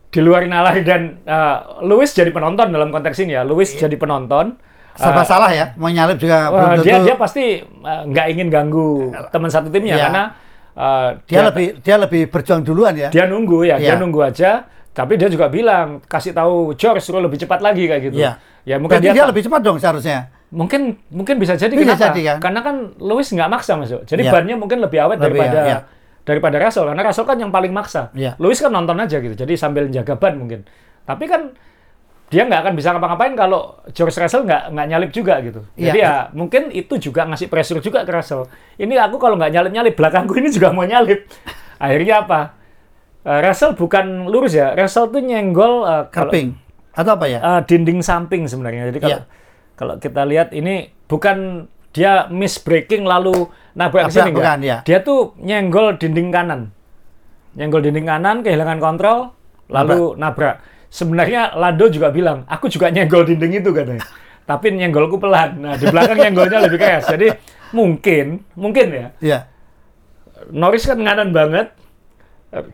di luar nalar dan eh, Lewis jadi penonton dalam konteks ini ya. Lewis jadi penonton. Serba Eh, salah ya. Mau nyalip juga belum dia dia pasti nggak ingin ganggu teman satu timnya Iya. karena eh, dia lebih dia lebih berjuang duluan ya. dia nunggu ya, dia Iya. nunggu aja. Tapi dia juga bilang kasih tahu George suruh lebih cepat lagi kayak gitu. Iya. Ya mungkin Berarti dia, dia, lebih cepat dong seharusnya. mungkin mungkin bisa jadi Bisa kenapa? jadi, kan? Karena kan Lewis nggak maksa masuk. Jadi Iya. bannya mungkin lebih awet Lebih, daripada iya. daripada Russell karena Russell kan yang paling maksa. Iya. Lewis kan nonton aja gitu. Jadi sambil jaga ban mungkin. Tapi kan dia nggak akan bisa ngapa-ngapain kalau George Russell nggak nggak nyalip juga gitu. Iya. Jadi ya mungkin itu juga ngasih pressure juga ke Russell. Ini aku kalau nggak nyalip-nyalip belakangku ini juga mau nyalip. Akhirnya apa? Eh, Russell bukan lurus ya. Russell tuh nyenggol eh, kalau- atau apa ya? eh, dinding samping sebenarnya. Jadi kalau Iya. kalau kita lihat ini bukan dia miss braking lalu nabrak ke Nabrak, sini bukan, iya. Dia tuh nyenggol dinding kanan. Nyenggol dinding kanan, kehilangan kontrol, lalu nabrak. Sebenarnya Lando juga bilang, aku juga nyenggol dinding itu katanya. Tapi nyenggolku pelan. Nah, di belakang nyenggolnya lebih keras. Jadi mungkin, mungkin ya. Iya. Norris kan nganan banget.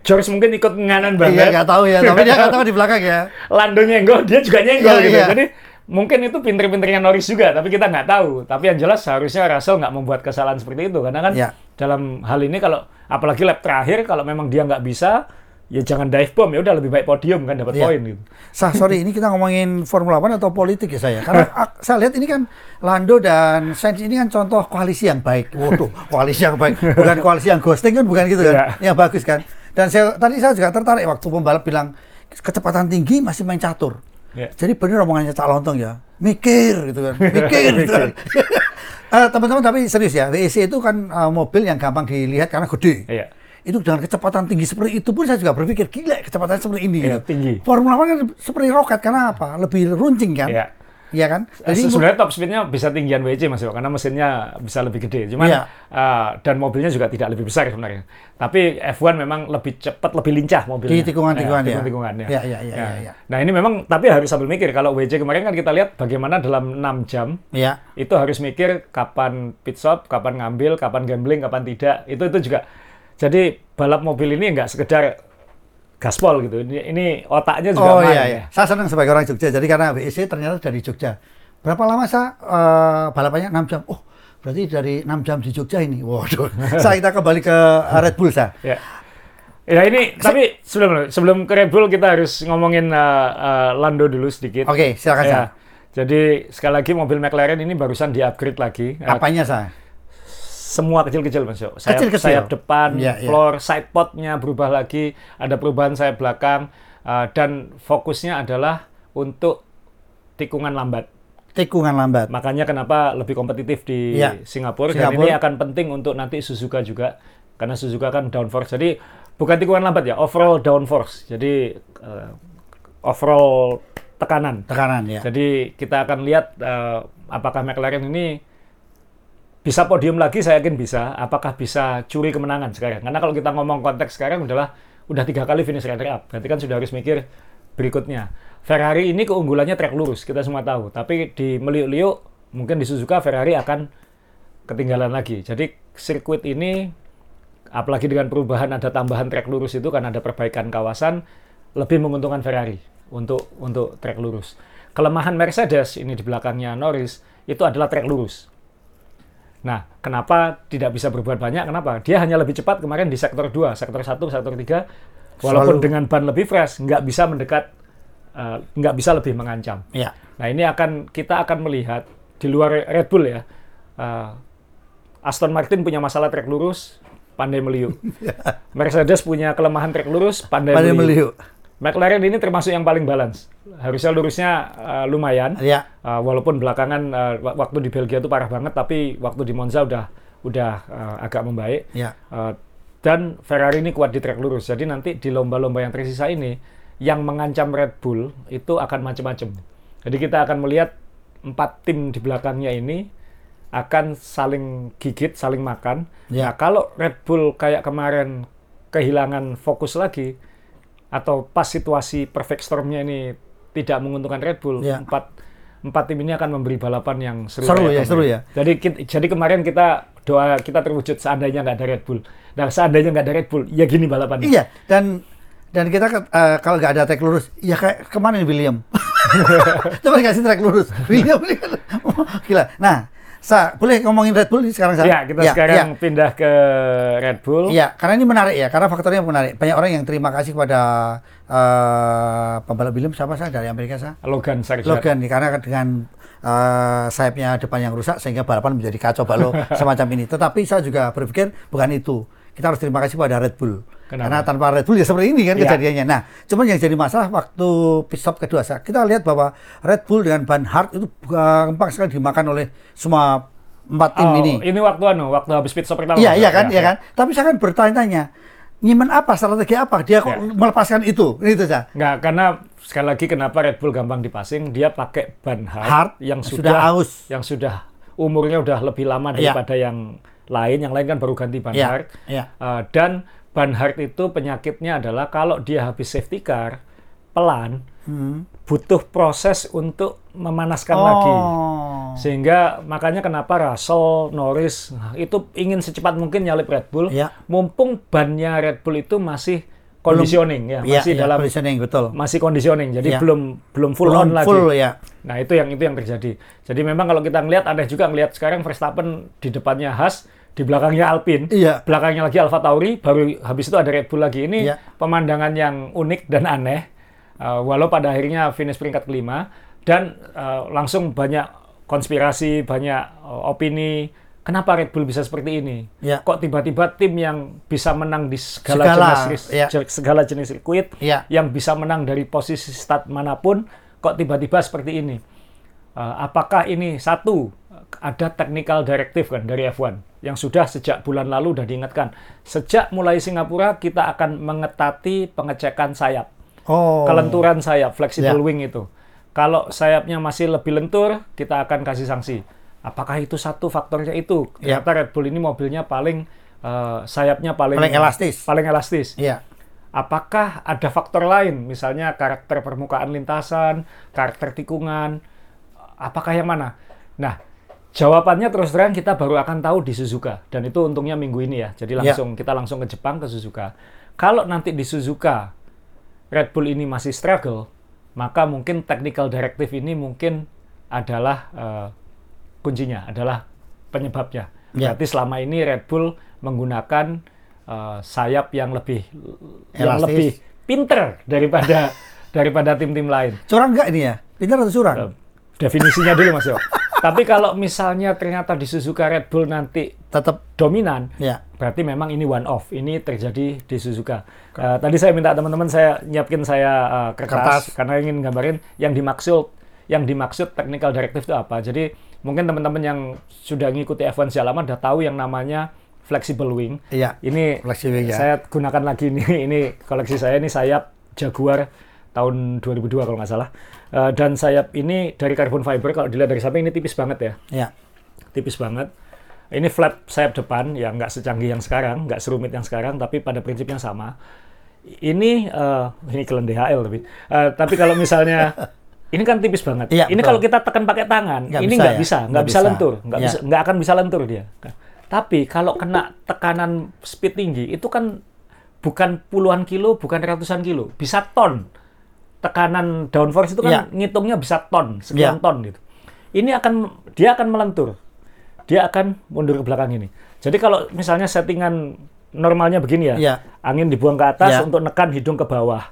George mungkin ikut nganan Iya, banget. nggak tahu ya. Tapi dia nggak tahu di belakang ya. Lando nyenggol, dia juga nyenggol Iya, gitu. iya. Jadi mungkin itu pinter-pinternya Norris juga, tapi kita nggak tahu. Tapi yang jelas seharusnya Russell nggak membuat kesalahan seperti itu, karena kan Iya. dalam hal ini kalau apalagi lap terakhir kalau memang dia nggak bisa, ya jangan dive bomb ya udah lebih baik podium kan dapat Iya. poin gitu. Sah, sorry, ini kita ngomongin Formula One atau politik ya saya? Karena ak- saya lihat ini kan Lando dan Sainz ini kan contoh koalisi yang baik. Waduh, koalisi yang baik. Bukan koalisi yang ghosting kan, bukan gitu kan? Yang bagus kan? Dan saya, tadi saya juga tertarik waktu pembalap bilang kecepatan tinggi masih main catur. Ya. Jadi benar omongannya Cak Lontong ya, mikir gitu kan, mikir gitu kan. Eh, teman-teman tapi serius ya, WEC itu kan eh, mobil yang gampang dilihat karena gede. Iya. Itu dengan kecepatan tinggi seperti itu pun saya juga berpikir gila kecepatan seperti ini. Iya, gitu. tinggi. Formula One kan seperti roket karena apa? Lebih runcing kan? Iya. Iya kan? Se- Sebenarnya top speednya bisa tinggian WC mas Yo, karena mesinnya bisa lebih gede. Cuman Iya. eh, dan mobilnya juga tidak lebih besar sebenarnya. Tapi F1 memang lebih cepat, lebih lincah mobilnya. Di tikungan-tikungan, Ya, ya. tikungan-tikungan, ya. Iya, iya, iya, Ya. iya, iya. Nah ini memang tapi harus sambil mikir. Kalau WC kemarin kan kita lihat bagaimana dalam 6 jam Iya. itu harus mikir kapan pit stop, kapan ngambil, kapan gambling, kapan tidak. Itu itu juga. Jadi balap mobil ini nggak sekedar gaspol gitu. Ini, ini otaknya juga Oh main. iya, iya. Saya senang sebagai orang Jogja. Jadi karena WEC ternyata dari Jogja. Berapa lama saya eh, balapannya 6 jam? Oh, berarti dari 6 jam di Jogja ini. Waduh. saya kita kembali ke Red Bull saya. Ya. Ya ini tapi sebelum sebelum ke Red Bull kita harus ngomongin uh, uh, Lando dulu sedikit. Oke, silakan Ya. saya. Jadi sekali lagi mobil McLaren ini barusan di-upgrade lagi. Uh, Apanya saya? Semua kecil-kecil Mas Yo. Sayap, Kecil-kecil? sayap depan, Iya, iya. floor, side podnya berubah lagi, ada perubahan sayap belakang uh, dan fokusnya adalah untuk tikungan lambat. Tikungan lambat. Makanya kenapa lebih kompetitif di Iya. Singapura, dan Singapura. ini akan penting untuk nanti Suzuka juga karena Suzuka kan downforce. Jadi bukan tikungan lambat ya, overall downforce. Jadi eh, overall tekanan. Tekanan ya. Jadi kita akan lihat eh, apakah McLaren ini bisa podium lagi saya yakin bisa. Apakah bisa curi kemenangan sekarang? Karena kalau kita ngomong konteks sekarang adalah udah tiga kali finish runner up. Berarti kan sudah harus mikir berikutnya. Ferrari ini keunggulannya trek lurus, kita semua tahu. Tapi di meliuk-liuk, mungkin di Suzuka Ferrari akan ketinggalan lagi. Jadi sirkuit ini, apalagi dengan perubahan ada tambahan trek lurus itu kan ada perbaikan kawasan, lebih menguntungkan Ferrari untuk untuk trek lurus. Kelemahan Mercedes ini di belakangnya Norris itu adalah trek lurus. Nah, kenapa tidak bisa berbuat banyak? Kenapa? Dia hanya lebih cepat kemarin di sektor 2, sektor 1, sektor 3. Walaupun Selalu. dengan ban lebih fresh, nggak bisa mendekat, eh, nggak bisa lebih mengancam. Ya. Nah, ini akan kita akan melihat di luar Red Bull ya. eh, Aston Martin punya masalah trek lurus, pandai meliuk. Mercedes punya kelemahan trek lurus, pandai, Pada meliuk. meliuk. McLaren ini termasuk yang paling balance. Harusnya lurusnya eh, lumayan. Ya. Uh, walaupun belakangan uh, wa- waktu di Belgia itu parah banget, tapi waktu di Monza udah udah uh, agak membaik. Ya. Uh, dan Ferrari ini kuat di trek lurus. Jadi nanti di lomba-lomba yang tersisa ini, yang mengancam Red Bull itu akan macam-macam. Jadi kita akan melihat empat tim di belakangnya ini akan saling gigit, saling makan. Ya. Nah, kalau Red Bull kayak kemarin kehilangan fokus lagi, atau pas situasi perfect stormnya ini tidak menguntungkan Red Bull, Ya. empat empat tim ini akan memberi balapan yang seru. Seru ya, kemarin. seru ya. Jadi kit- jadi kemarin kita doa kita terwujud seandainya nggak ada Red Bull. Nah seandainya nggak ada Red Bull, ya gini balapannya. Iya, dan dan kita ke- eh, kalau nggak ada trek lurus, ya kayak kemarin William. Coba dikasih trek lurus. William kan gila. Nah, sa boleh ngomongin Red Bull sekarang saya? Ya, kita sekarang pindah ke Red Bull. Iya, karena ini menarik ya, karena faktornya menarik. Banyak orang yang terima kasih kepada eh, pembalap William siapa saya dari Amerika saya? Logan Sargent. Logan nih, karena dengan eh, sayapnya depan yang rusak sehingga balapan menjadi kacau balau semacam ini. Tetapi saya juga berpikir bukan itu. kita harus terima kasih pada Red Bull. Kenapa? Karena tanpa Red Bull ya seperti ini kan Iya. kejadiannya. Nah, cuman yang jadi masalah waktu pit stop kedua sa- kita lihat bahwa Red Bull dengan ban hard itu gampang sekali dimakan oleh semua empat tim Oh, ini. ini waktu anu, waktu habis pit stop pertama. Iya, iya kan, Ya, iya kan. Tapi saya kan bertanya-tanya, nyimen apa, strategi apa? Dia kok Ya. melepaskan itu, itu saja. Nggak, karena sekali lagi kenapa Red Bull gampang dipasing, dia pakai ban hard, Hard, yang sudah sudah, aus. yang sudah umurnya udah lebih lama Iya. daripada yang lain. Yang lain kan baru ganti ban Iya, hard. iya. Uh, dan ban hard itu penyakitnya adalah kalau dia habis safety car pelan, Hmm. butuh proses untuk memanaskan lagi. Oh. Sehingga makanya kenapa Russell, Norris nah, itu ingin secepat mungkin nyalip Red Bull, Iya. mumpung bannya Red Bull itu masih conditioning ya, Iya, masih iya, dalam positioning, betul. masih conditioning, jadi Iya. belum belum full Belum on lagi. full, ya. Nah itu yang itu yang terjadi. Jadi memang kalau kita ngelihat aneh juga ngelihat sekarang Verstappen di depannya Haas, di belakangnya Alpine, Iya. belakangnya lagi Alfa Tauri, baru habis itu ada Red Bull lagi. Ini Iya. pemandangan yang unik dan aneh. Uh, walau pada akhirnya finish peringkat kelima dan uh, langsung banyak konspirasi, banyak uh, opini. Kenapa Red Bull bisa seperti ini? Iya. Kok tiba-tiba tim yang bisa menang di segala, Segala, jenis iya. segala jenis sirkuit, Iya. yang bisa menang dari posisi start mana pun, kok tiba-tiba seperti ini? Uh, apakah ini satu ada technical directive kan dari F1 yang sudah sejak bulan lalu sudah diingatkan sejak mulai Singapura kita akan mengetati pengecekan sayap Oh. kelenturan sayap flexible Ya. wing itu kalau sayapnya masih lebih lentur kita akan kasih sanksi apakah itu satu faktornya itu Ya. ternyata Red Bull ini mobilnya paling uh, sayapnya paling Paling elastis. paling elastis Iya. apakah ada faktor lain, misalnya karakter permukaan lintasan, karakter tikungan, apakah yang mana? Nah, jawabannya terus terang kita baru akan tahu di Suzuka, dan itu untungnya minggu ini ya. Jadi Ya. langsung kita langsung ke Jepang ke Suzuka. Kalau nanti di Suzuka Red Bull ini masih struggle, maka mungkin technical directive ini mungkin adalah eh, kuncinya, adalah penyebabnya. Ya. Berarti selama ini Red Bull menggunakan eh, sayap yang lebih yang Elastis. lebih pinter daripada daripada tim-tim lain. Curang nggak ini ya? Pintar atau curang? Eh, Definisinya dulu Mas Yo. Tapi kalau misalnya ternyata di Suzuka Red Bull nanti Tetap, dominan, ya. berarti memang ini one off. Ini terjadi di Suzuka. Eh, tadi saya minta teman-teman saya nyiapkin saya eh, kertas, Kertas. karena ingin gambarin yang dimaksud yang dimaksud technical directive itu apa. Jadi mungkin teman-teman yang sudah ngikuti F1 sejak lama udah tahu yang namanya flexible wing. Iya. Ini Flexible wing, ya. saya gunakan lagi ini ini koleksi saya ini sayap Jaguar tahun 2002 kalau nggak salah. Eh, dan sayap ini dari carbon fiber kalau dilihat dari samping ini tipis banget ya Ya. tipis banget. Ini flap sayap depan yang nggak secanggih yang sekarang, nggak serumit yang sekarang, tapi pada prinsipnya sama. Ini eh, ini kelen DHL tapi Eh, tapi kalau misalnya ini kan tipis banget. Iya, ini betul. kalau kita tekan pakai tangan, Nggak ini bisa nggak ya? bisa, nggak Nggak bisa bisa. lentur, nggak Iya. bisa, nggak akan bisa lentur dia. Tapi kalau kena tekanan speed tinggi itu kan bukan puluhan kilo, bukan ratusan kilo, bisa ton. Tekanan downforce itu kan Iya. ngitungnya bisa ton, sekian Iya. ton gitu. Ini akan dia akan melentur. Dia akan mundur ke belakang ini. Jadi kalau misalnya settingan normalnya begini ya, Iya. angin dibuang ke atas Iya. untuk nekan hidung ke bawah.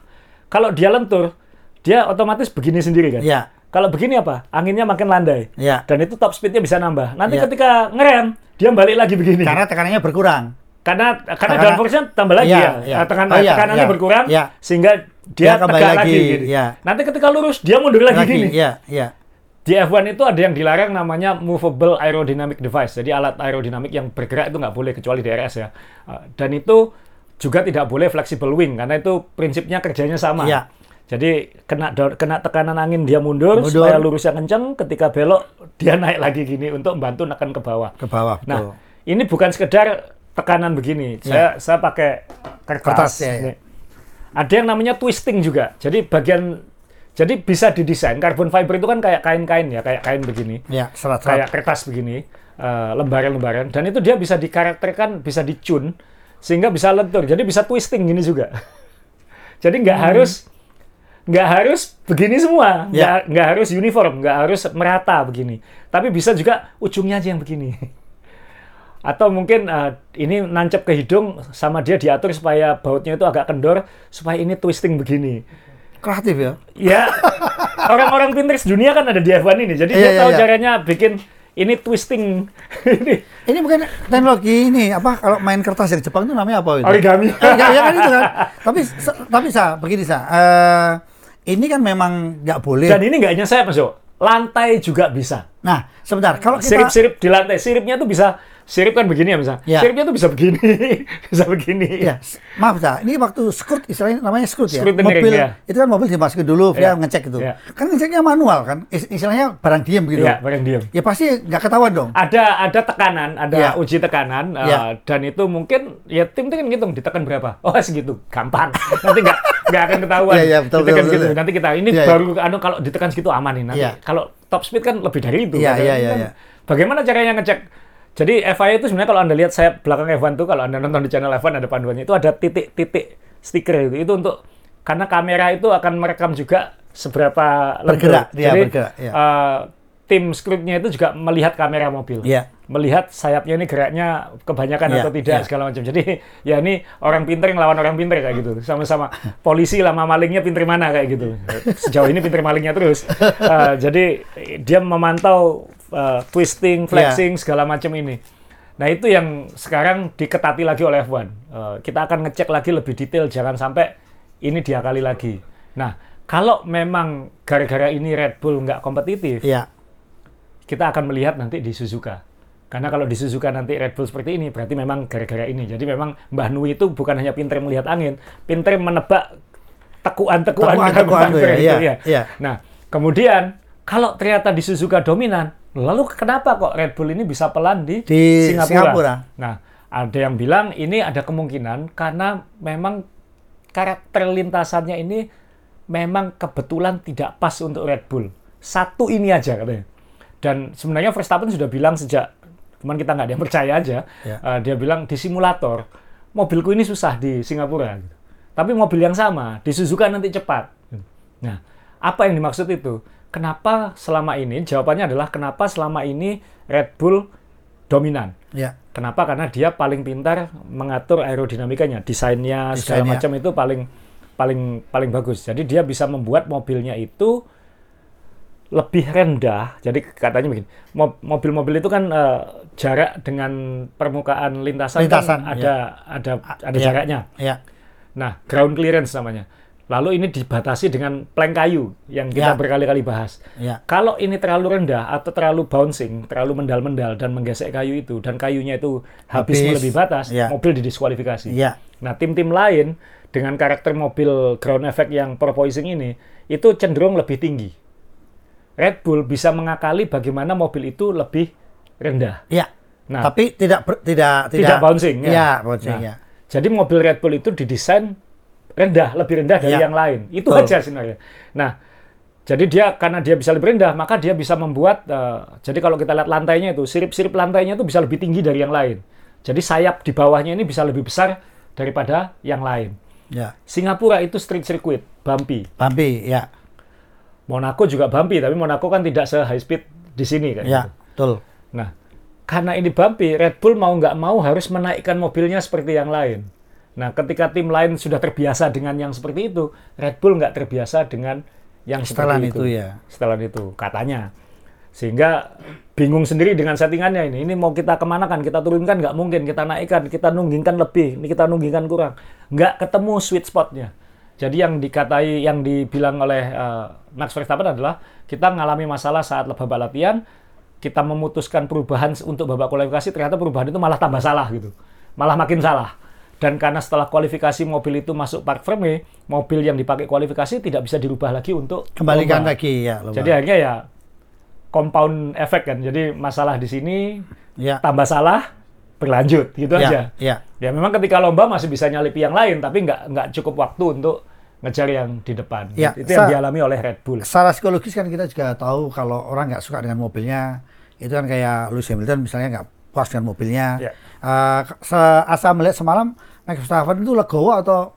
Kalau dia lentur, dia otomatis begini sendiri kan. Iya. Kalau begini apa? Anginnya makin landai. Iya. Dan itu top speednya bisa nambah. Nanti Iya. ketika ngerem, dia balik lagi begini. Karena tekanannya berkurang. karena karena Karena- downforce-nya tambah lagi Iya, ya. iya. Eh, Tekan, Oh, iya, tekanannya iya. berkurang Iya. sehingga dia, Dia kembali tegak lagi, lagi. gitu. iya. Nanti ketika lurus dia mundur lagi, Lagi, gini. iya, iya. Di F1 itu ada yang dilarang namanya movable aerodynamic device. Jadi alat aerodinamik yang bergerak itu nggak boleh kecuali DRS ya. Uh, Dan itu juga tidak boleh flexible wing karena itu prinsipnya kerjanya sama. Iya. Jadi kena kena tekanan angin dia mundur, Mundur. supaya lurusnya kenceng, ketika belok dia naik lagi gini untuk membantu nekan ke bawah. Ke bawah, betul. Nah, ini bukan sekedar tekanan begini. Saya saya pakai kertas. Kertas, ya, ya. Nih. Ada yang namanya twisting juga. Jadi bagian jadi bisa didesain carbon fiber itu kan kayak kain-kain ya, kayak kain begini. Ya, serat-serat. Kayak kertas begini, eh, lembaran-lembaran dan itu dia bisa dikarakterkan, bisa dicun sehingga bisa lentur. Jadi bisa twisting gini juga. Jadi nggak harus nggak harus begini semua, Hmm. Ya. nggak nggak harus uniform, nggak harus merata begini. Tapi bisa juga ujungnya aja yang begini. Atau mungkin eh, ini nancep ke hidung sama dia diatur supaya bautnya itu agak kendor supaya ini twisting begini. Kreatif ya. Ya, orang-orang pinter dunia kan ada di F1 ini. Jadi Iya, dia iya, tahu iya. caranya bikin ini twisting ini Ini bukan teknologi ini apa kalau main kertas dari Jepang itu namanya apa itu? origami. Eh, ya, ya kan itu kan. Tapi tapi sa begini sa. Eh, ini kan memang nggak boleh. Dan ini nggak hanya saya Mas Jo, lantai juga bisa. Nah, sebentar. Kalau kita Sirip-sirip di lantai, siripnya tuh bisa sirip kan begini ya misalnya. Ya. Siripnya tuh bisa begini, bisa begini. Ya, maaf sa. Ini waktu scrut istilahnya namanya scrut ya. Mobil ya. itu kan mobil dimasukin dulu, Ya. dia ngecek itu. Ya. Kan ngeceknya manual kan. Is- istilahnya barang diem gitu. Iya, bareng diam. Ya pasti nggak ketahuan dong. Ada ada tekanan, ada Ya. uji tekanan, uh, Ya. dan itu mungkin ya tim itu kan ngitung ditekan berapa. Oh segitu, gampang. Nanti nggak nggak akan ketahuan. Iya, iya, betul, ditekan betul, gitu. betul. Nanti kita ini Iya, iya. baru anu kalau ditekan segitu aman nih. Nanti Iya. kalau top speed kan lebih dari itu. Iya, iya, iya. Bagaimana caranya ngecek? Jadi FIA itu sebenarnya kalau anda lihat saya belakang F1 tuh kalau anda nonton di channel F1 ada panduannya itu ada titik-titik stiker itu. Itu untuk karena kamera itu akan merekam juga seberapa. Bergerak, iya, Jadi bergerak, iya. eh, tim scriptnya itu juga melihat kamera mobil Iya. melihat sayapnya ini geraknya kebanyakan Iya, atau tidak iya. segala macam. Jadi ya ini orang pinter yang lawan orang pinter kayak gitu. Sama-sama polisi lama malingnya pinter mana kayak gitu. Sejauh ini pinter malingnya terus. Eh, jadi dia memantau eh, twisting, Iya. flexing segala macam ini. Nah itu yang sekarang diketati lagi oleh F1. Eh, kita akan ngecek lagi lebih detail jangan sampai ini diakali lagi. Nah kalau memang gara-gara ini Red Bull nggak kompetitif, Iya. Kita akan melihat nanti di Suzuka. Karena kalau di Suzuka nanti Red Bull seperti ini, berarti memang gara-gara ini. Jadi memang Mbah Nui itu bukan hanya pinter melihat angin, pinter menebak tekuan-tekuan Tekuan-tekuan ya, iya, ya. iya. Nah, kemudian kalau ternyata di Suzuka dominan, lalu kenapa kok Red Bull ini bisa pelan di, Di Singapura? Singapura. Nah, ada yang bilang ini ada kemungkinan karena memang karakter lintasannya ini memang kebetulan tidak pas untuk Red Bull. Satu ini aja katanya. Dan sebenarnya Verstappen sudah bilang sejak, cuman kita nggak ada yang percaya aja, Ya. eh, dia bilang di simulator, mobilku ini susah di Singapura. gitu. Tapi mobil yang sama, di Suzuka nanti cepat. Nah, apa yang dimaksud itu? Kenapa selama ini, jawabannya adalah kenapa selama ini Red Bull dominan. Iya. Kenapa? Karena dia paling pintar mengatur aerodinamikanya, desainnya segala Desainnya. macam itu paling paling paling bagus. Jadi dia bisa membuat mobilnya itu lebih rendah. Jadi katanya begini, mo- mobil-mobil itu kan eh, jarak dengan permukaan lintasan, Lintasan, kan ada ada ada Iya. jaraknya. Iya. Nah, ground clearance namanya. Lalu ini dibatasi dengan plank kayu yang kita Ya. berkali-kali bahas. Iya. Kalau ini terlalu rendah atau terlalu bouncing, terlalu mendal-mendal dan menggesek kayu itu dan kayunya itu habis, Habis. melebihi batas, Ya. mobil didiskualifikasi. Iya. Nah, tim-tim lain dengan karakter mobil ground effect yang proposing ini itu cenderung lebih tinggi. Red Bull bisa mengakali bagaimana mobil itu lebih rendah. Iya. Nah, Tapi tidak ber- tidak tidak bouncing ya. Iya, bouncing Nah, ya. Jadi mobil Red Bull itu didesain rendah, lebih rendah dari Ya. yang lain. Itu Betul. aja sebenarnya. Nah, jadi dia karena dia bisa lebih rendah, maka dia bisa membuat eh, jadi kalau kita lihat lantainya itu, sirip-sirip lantainya itu bisa lebih tinggi dari yang lain. Jadi sayap di bawahnya ini bisa lebih besar daripada yang lain. Ya. Singapura itu street circuit, bumpy. Bumpy, ya. Monaco juga bumpy, tapi Monaco kan tidak se high speed di sini kan. Ya, betul. Nah, karena ini bumpy, Red Bull mau nggak mau harus menaikkan mobilnya seperti yang lain. Nah, ketika tim lain sudah terbiasa dengan yang seperti itu, Red Bull nggak terbiasa dengan yang Setelan seperti itu. itu, ya. Setelan itu, katanya. Sehingga bingung sendiri dengan settingannya ini. Ini mau kita ke mana kan? Kita turunkan nggak mungkin, kita naikkan, kita nunggingkan lebih, ini kita nunggingkan kurang. Nggak ketemu sweet spotnya. Jadi yang dikatai, yang dibilang oleh eh, Max Verstappen adalah kita mengalami masalah saat babak latihan, kita memutuskan perubahan untuk babak kualifikasi, ternyata perubahan itu malah tambah salah gitu. Malah makin salah. Dan karena setelah kualifikasi mobil itu masuk park firme, mobil yang dipakai kualifikasi tidak bisa dirubah lagi untuk Kembalikan lomba. lagi ya. lomba. Jadi akhirnya ya compound effect kan. Jadi masalah di sini ya. tambah salah berlanjut gitu ya, aja. Ya. Ya memang ketika lomba masih bisa nyalipi yang lain, tapi nggak nggak cukup waktu untuk ngejar yang di depan. Ya, itu yang dialami oleh Red Bull. Secara psikologis kan kita juga tahu kalau orang nggak suka dengan mobilnya, itu kan kayak Lewis Hamilton misalnya nggak puas dengan mobilnya. Ya. Se- asal melihat semalam Max Verstappen itu legowo atau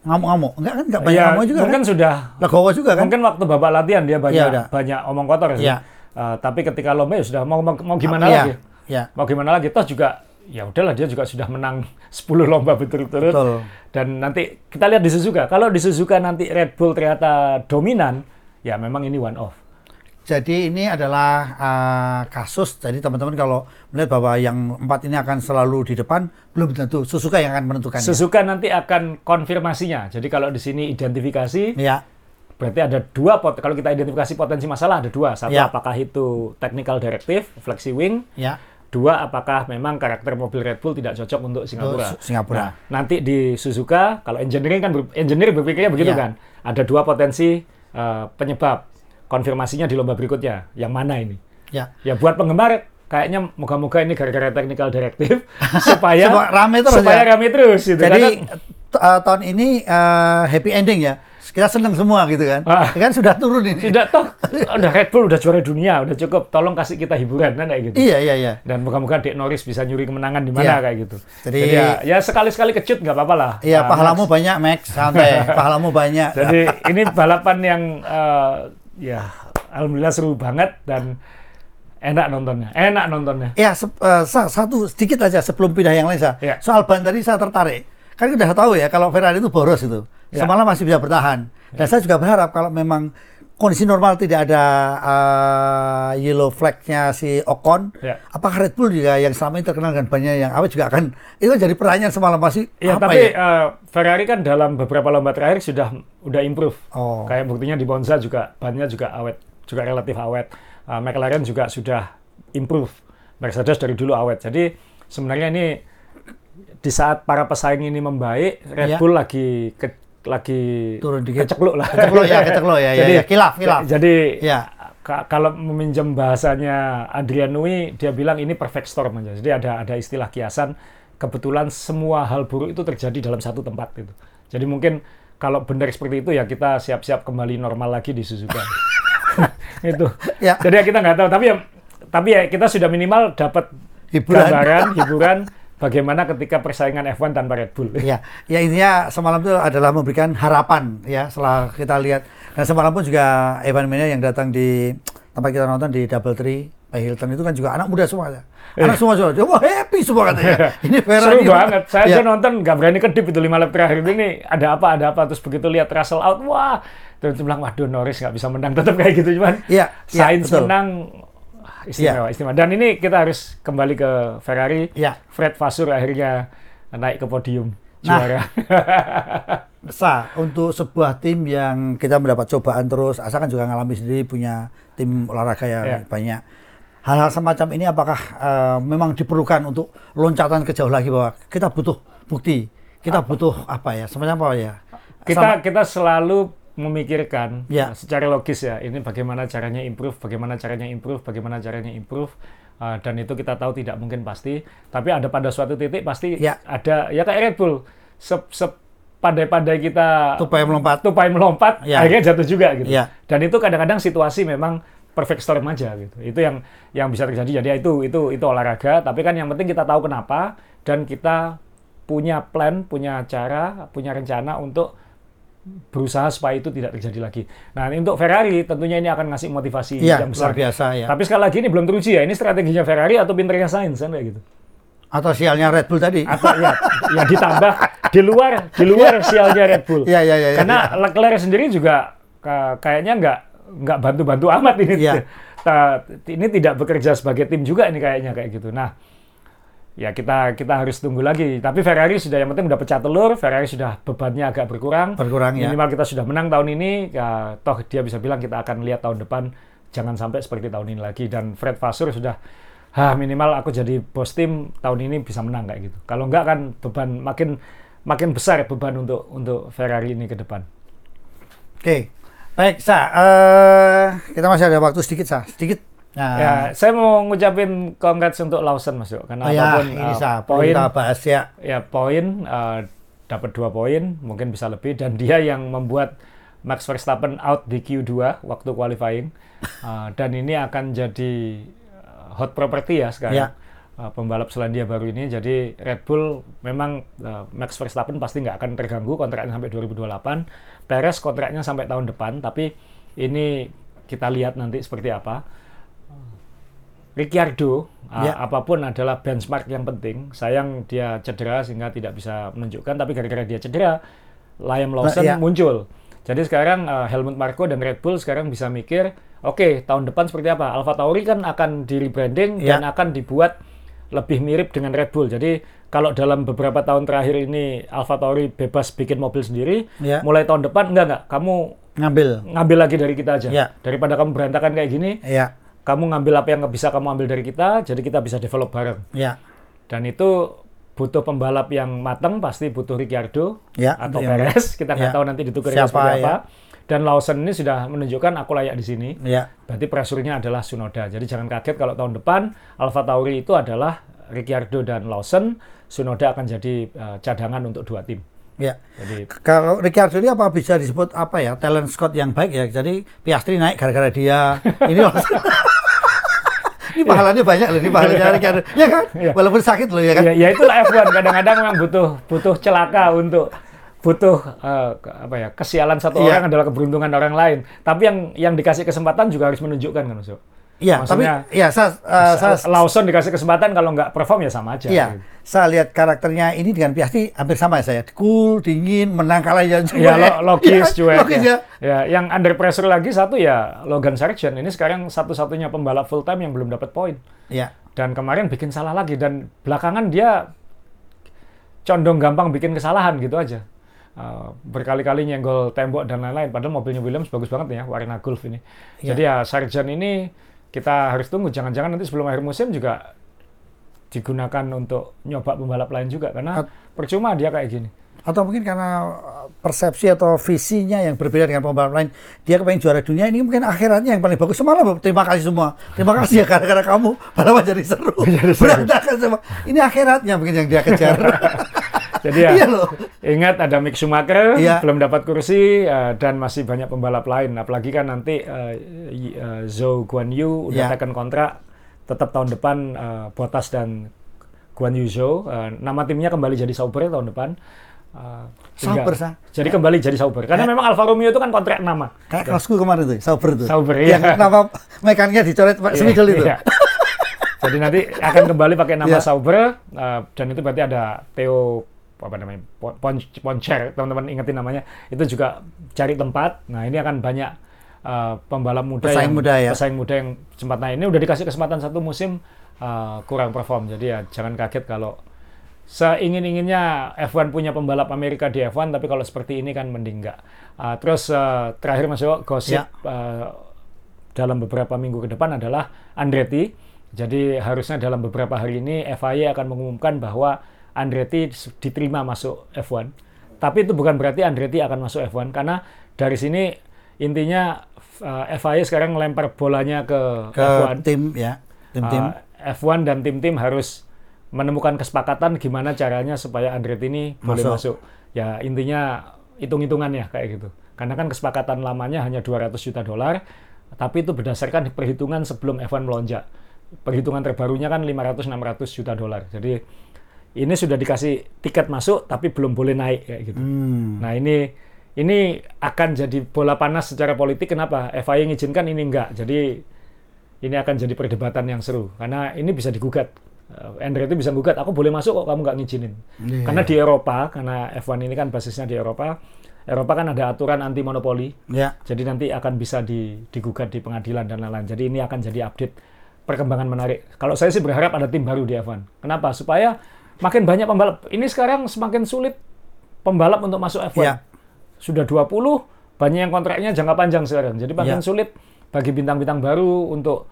ngamuk-ngamuk? Enggak kan? Enggak banyak Ya, ngamuk juga mungkin kan? sudah Legowo juga kan? mungkin waktu babak latihan dia banyak udah. banyak omong kotor. Iya. Eh, tapi ketika lomba ya sudah mau mau, mau gimana Iya, lagi? Iya. Mau gimana lagi? Toh juga ya udahlah dia juga sudah menang 10 lomba berturut-turut. Betul. Dan nanti kita lihat di Suzuka. Kalau di Suzuka nanti Red Bull ternyata dominan, ya memang ini one off. Jadi ini adalah uh, kasus. Jadi teman-teman kalau melihat bahwa yang empat ini akan selalu di depan, belum tentu Suzuka yang akan menentukan. Suzuka nanti akan konfirmasinya. Jadi kalau di sini identifikasi, Ya, berarti ada dua pot. Kalau kita identifikasi potensi masalah ada dua. Satu Ya. apakah itu technical directive, flexi wing. ya, Dua apakah memang karakter mobil Red Bull tidak cocok untuk Singapura. Untuk Singapura. Nah, nanti di Suzuka kalau engineering kan ber- engineer berpikirnya begitu Ya. kan. Ada dua potensi eh, penyebab. Konfirmasinya di lomba berikutnya. Yang mana ini? ya. Ya buat penggemar kayaknya moga-moga ini gara-gara technical directive supaya Supaya rame terus supaya ya? rame terus gitu. Jadi Karena- uh, tahun ini uh, happy ending ya. Kita senang semua gitu kan. Ah. Kan sudah turun ini. tidak toh udah Red Bull udah juara dunia, udah cukup. Tolong kasih kita hiburan kan kayak gitu. Iya, iya, iya. Dan moga-moga Dek Norris bisa nyuri kemenangan di mana Iya. kayak gitu. Jadi- ya, ya sekali-sekali kecut nggak apa-apa lah. Iya, Ah, pahalamu Max. banyak, Max. Santai. pahalamu banyak. Jadi ini balapan yang eh, ya alhamdulillah seru banget dan enak nontonnya. Enak nontonnya. Ya, eh, sa- satu sedikit aja sebelum pindah yang lain, Sa. Iya. Soal ban tadi saya tertarik. Kan kita udah tahu ya kalau Ferrari itu boros itu. Iya. Semalam masih bisa bertahan. Dan saya juga berharap kalau memang kondisi normal tidak ada eh, yellow flag-nya si Ocon, Iya. apakah Red Bull juga yang selama ini terkenal dengan bannya yang awet juga akan itu kan jadi pertanyaan semalam masih Ya, apa tapi ya? eh, Ferrari kan dalam beberapa lomba terakhir sudah udah improve. Oh. Kayak buktinya di Monza juga bannya juga awet, juga relatif awet. Eh, McLaren juga sudah improve. Mercedes dari dulu awet. Jadi sebenarnya ini di saat para pesaing ini membaik, Red Ya. Bull lagi ke, lagi Turun dikit. kecekluk lah. Kecekluk ya, kecekluk ya, ya, jadi, ya. Kilaf, kilaf. Jadi Ya. ka- kalau meminjam bahasanya Adrian Nui, dia bilang ini perfect storm aja. Jadi ada ada istilah kiasan kebetulan semua hal buruk itu terjadi dalam satu tempat gitu. Jadi mungkin kalau benar seperti itu ya kita siap-siap kembali normal lagi di Suzuka. itu. Ya. Jadi ya kita nggak tahu. Tapi ya tapi ya kita sudah minimal dapat Hiburan. gambaran, hiburan bagaimana ketika persaingan F1 tanpa Red Bull. Ya, ya intinya semalam itu adalah memberikan harapan ya setelah kita lihat dan semalam pun juga Evan Mena yang datang di tempat kita nonton di Double Tree Pak Hilton itu kan juga anak muda semua ya. Anak semua semua, wah happy semua katanya. Ini Ferrari. Seru banget. Saya ya. aja nonton nggak berani kedip itu lima lap terakhir ini ada apa ada apa terus begitu lihat Russell out wah terus bilang waduh Norris nggak bisa menang tetap kayak gitu cuman Iya, iya, Sainz betul. menang istimewa istimewa dan ini kita harus kembali ke Ferrari. Iya. Fred Vasseur akhirnya naik ke podium Nah. juara. Sa, untuk sebuah tim yang kita mendapat cobaan terus, Asa kan juga ngalami sendiri punya tim olahraga yang Ya. banyak. Hal-hal semacam ini apakah eh, memang diperlukan untuk loncatan ke jauh lagi bahwa kita butuh bukti, kita butuh apa ya, semacam apa ya? kita Sama- kita selalu memikirkan Ya. uh, secara logis ya ini bagaimana caranya improve bagaimana caranya improve bagaimana caranya improve Uh, dan itu kita tahu tidak mungkin pasti tapi ada pada suatu titik pasti Ya. ada ya kayak Red Bull se, pandai-pandai kita tupai melompat. tupai melompat Ya. akhirnya jatuh juga gitu Ya. dan itu kadang-kadang situasi memang perfect storm aja gitu itu yang yang bisa terjadi jadi itu itu itu olahraga tapi kan yang penting kita tahu kenapa dan kita punya plan punya cara punya rencana untuk berusaha supaya itu tidak terjadi lagi. Nah, untuk Ferrari tentunya ini akan ngasih motivasi Iya, yang besar. luar biasa ya. Tapi sekali lagi ini belum teruji ya. Ini strateginya Ferrari atau pinternya Sainz kan kayak gitu. Atau sialnya Red Bull tadi. Atau ya, ya ditambah di luar di luar sialnya Red Bull. Iya, iya, iya, iya. Karena Leclerc sendiri juga ka- kayaknya nggak nggak bantu-bantu amat ini. Iya. Ta- ini tidak bekerja sebagai tim juga ini kayaknya kayak gitu. Nah, ya kita kita harus tunggu lagi. Tapi Ferrari sudah yang penting udah pecah telur, Ferrari sudah bebannya agak berkurang. Berkurang, ya. Minimal kita sudah menang tahun ini, ya, toh dia bisa bilang kita akan lihat tahun depan jangan sampai seperti tahun ini lagi. Dan Fred Vasseur sudah, ah minimal aku jadi bos tim tahun ini bisa menang kayak gitu. Kalau enggak kan beban makin makin besar beban untuk untuk Ferrari ini ke depan. Oke. Baik, Sa. eh, kita masih ada waktu sedikit, Sa. Sedikit. Nah, Ya, saya mau ngucapin congrats untuk Lawson Mas Yo. karena oh ya, apa pun ini uh, poin bahas ya. ya poin uh, dapat dua poin, mungkin bisa lebih dan dia yang membuat Max Verstappen out di Q2 waktu qualifying. Uh, dan ini akan jadi hot property ya sekarang. Ya. Uh, pembalap Selandia baru ini jadi Red Bull memang uh, Max Verstappen pasti nggak akan terganggu kontraknya sampai 2028 Perez kontraknya sampai tahun depan tapi ini kita lihat nanti seperti apa Ricciardo uh, Ya. apa pun adalah benchmark yang penting. Sayang dia cedera sehingga tidak bisa menunjukkan. Tapi gara-gara dia cedera, Liam Lawson ya. muncul. Jadi sekarang uh, Helmut Marko dan Red Bull sekarang bisa mikir, oke tahun depan seperti apa? Alfa Tauri kan akan di rebranding Ya. dan akan dibuat lebih mirip dengan Red Bull. Jadi kalau dalam beberapa tahun terakhir ini Alfa Tauri bebas bikin mobil sendiri, Ya. mulai tahun depan enggak enggak, kamu Ngambil. ngambil lagi dari kita aja. Ya. Daripada kamu berantakan kayak gini, Ya, kamu ngambil apa yang nggak bisa kamu ambil dari kita, jadi kita bisa develop bareng. ya, Dan itu butuh pembalap yang matang, pasti butuh Ricciardo Ya, atau yang- Perez. Kita nggak ya. tahu nanti ditukar Siapa, ya. apa. Dan Lawson ini sudah menunjukkan aku layak di sini. ya. Berarti pressure-nya adalah Sunoda. Jadi jangan kaget kalau tahun depan Alfa Tauri itu adalah Ricciardo dan Lawson. Sunoda akan jadi eh, cadangan untuk dua tim. Ya. Jadi Kalau Ricciardo ini apa bisa disebut apa ya talent scout yang baik ya? Jadi Piastri naik gara-gara dia. Ini loh. Ini pahalanya banyak loh, ini pahalanya Ricciardo. Ya kan? Iya. Walaupun sakit loh ya kan? ya, ya itulah F1 kadang-kadang memang butuh butuh celaka untuk butuh ke- apa ya kesialan satu Iya. orang adalah keberuntungan orang lain. Tapi yang yang dikasih kesempatan juga harus menunjukkan kan, Mas. Iya, tapi ya saya, eh, saya Lawson dikasih kesempatan kalau nggak perform ya sama aja. Iya, saya lihat karakternya ini dengan Piastri hampir sama ya saya. Cool, dingin, menang kalah ya Ya lo- logis cuek. Logis ya. ya. yang under pressure lagi satu ya Logan Sargent. Ini sekarang satu-satunya pembalap full time yang belum dapat poin. Iya. Dan kemarin bikin salah lagi dan belakangan dia condong gampang bikin kesalahan gitu aja. Uh, berkali-kali nyenggol tembok dan lain-lain. Padahal mobilnya Williams bagus banget ya warna Golf ini. Iya. Jadi ya Sargent ini kita harus tunggu. Jangan-jangan nanti sebelum akhir musim juga digunakan untuk nyoba pembalap lain juga karena At- percuma dia kayak gini. Atau mungkin karena persepsi atau visinya yang berbeda dengan pembalap lain. Dia kepengen juara dunia, ini mungkin akhiratnya yang paling bagus. Semalam, terima kasih semua. Terima kasih ya gara-gara kamu. Balapan jadi seru. Berantakan semua. Ini akhiratnya mungkin yang dia kejar. Jadi ya Iya loh. ingat ada Mick Schumacher Iya. belum dapat kursi eh, dan masih banyak pembalap lain. Apalagi kan nanti y- eh, Zhou Guan Yu udah Iya. tekan kontrak tetap tahun depan eh, Bottas dan Guan Yu Zhou. Eh, nama timnya kembali jadi Sauber tahun depan. Sehingga- Sauber, Sa? Jadi kembali jadi Sauber. Karena Ya. memang Alfa Romeo itu kan kontrak nama. Kayak kelasku kemarin tuh, Sauber tuh. Sauber, iya. Yang nama mekaniknya dicoret Pak Smidel itu. Iya. Jadi nanti akan kembali pakai nama Iya. Sauber eh, dan itu berarti ada Theo apa namanya Pon- Pon Poncher teman-teman ingetin namanya itu juga cari tempat. Nah ini akan banyak eh, pembalap muda Pesaing yang muda ya. pesaing muda yang sempat nah ini udah dikasih kesempatan satu musim eh, kurang perform. Jadi ya jangan kaget kalau seingin-inginnya F1 punya pembalap Amerika di F1 tapi kalau seperti ini kan mending enggak. Eh, terus eh, terakhir Mas Yo, gosip Ya. eh, dalam beberapa minggu ke depan adalah Andretti. Jadi harusnya dalam beberapa hari ini FIA akan mengumumkan bahwa Andretti diterima masuk F1. Tapi itu bukan berarti Andretti akan masuk F1 karena dari sini intinya eh, FIA sekarang melempar bolanya ke, Ke F1. tim ya. Tim-tim. Uh, F1 dan tim-tim harus menemukan kesepakatan gimana caranya supaya Andretti ini boleh Masuk. masuk. Ya intinya hitung-hitungannya kayak gitu. Karena kan kesepakatan lamanya hanya 200 juta dolar, tapi itu berdasarkan perhitungan sebelum F1 melonjak. Perhitungan terbarunya kan 500-600 juta dolar. Jadi ini sudah dikasih tiket masuk tapi belum boleh naik kayak gitu. Hmm. Nah ini ini akan jadi bola panas secara politik. Kenapa? FIA mengizinkan ini enggak. Jadi ini akan jadi perdebatan yang seru karena ini bisa digugat. Uh, Andretti bisa gugat, aku boleh masuk kok kamu nggak ngizinin. Iya. Karena di Eropa, karena F1 ini kan basisnya di Eropa, Eropa kan ada aturan anti monopoli. Ya. Jadi nanti akan bisa di- digugat di pengadilan dan lain-lain. Jadi ini akan jadi update perkembangan menarik. Kalau saya sih berharap ada tim baru di F1. Kenapa? Supaya makin banyak pembalap. Ini sekarang semakin sulit pembalap untuk masuk F1. Ya. Sudah 20, banyak yang kontraknya jangka panjang sekarang. Jadi makin Ya. sulit bagi bintang-bintang baru untuk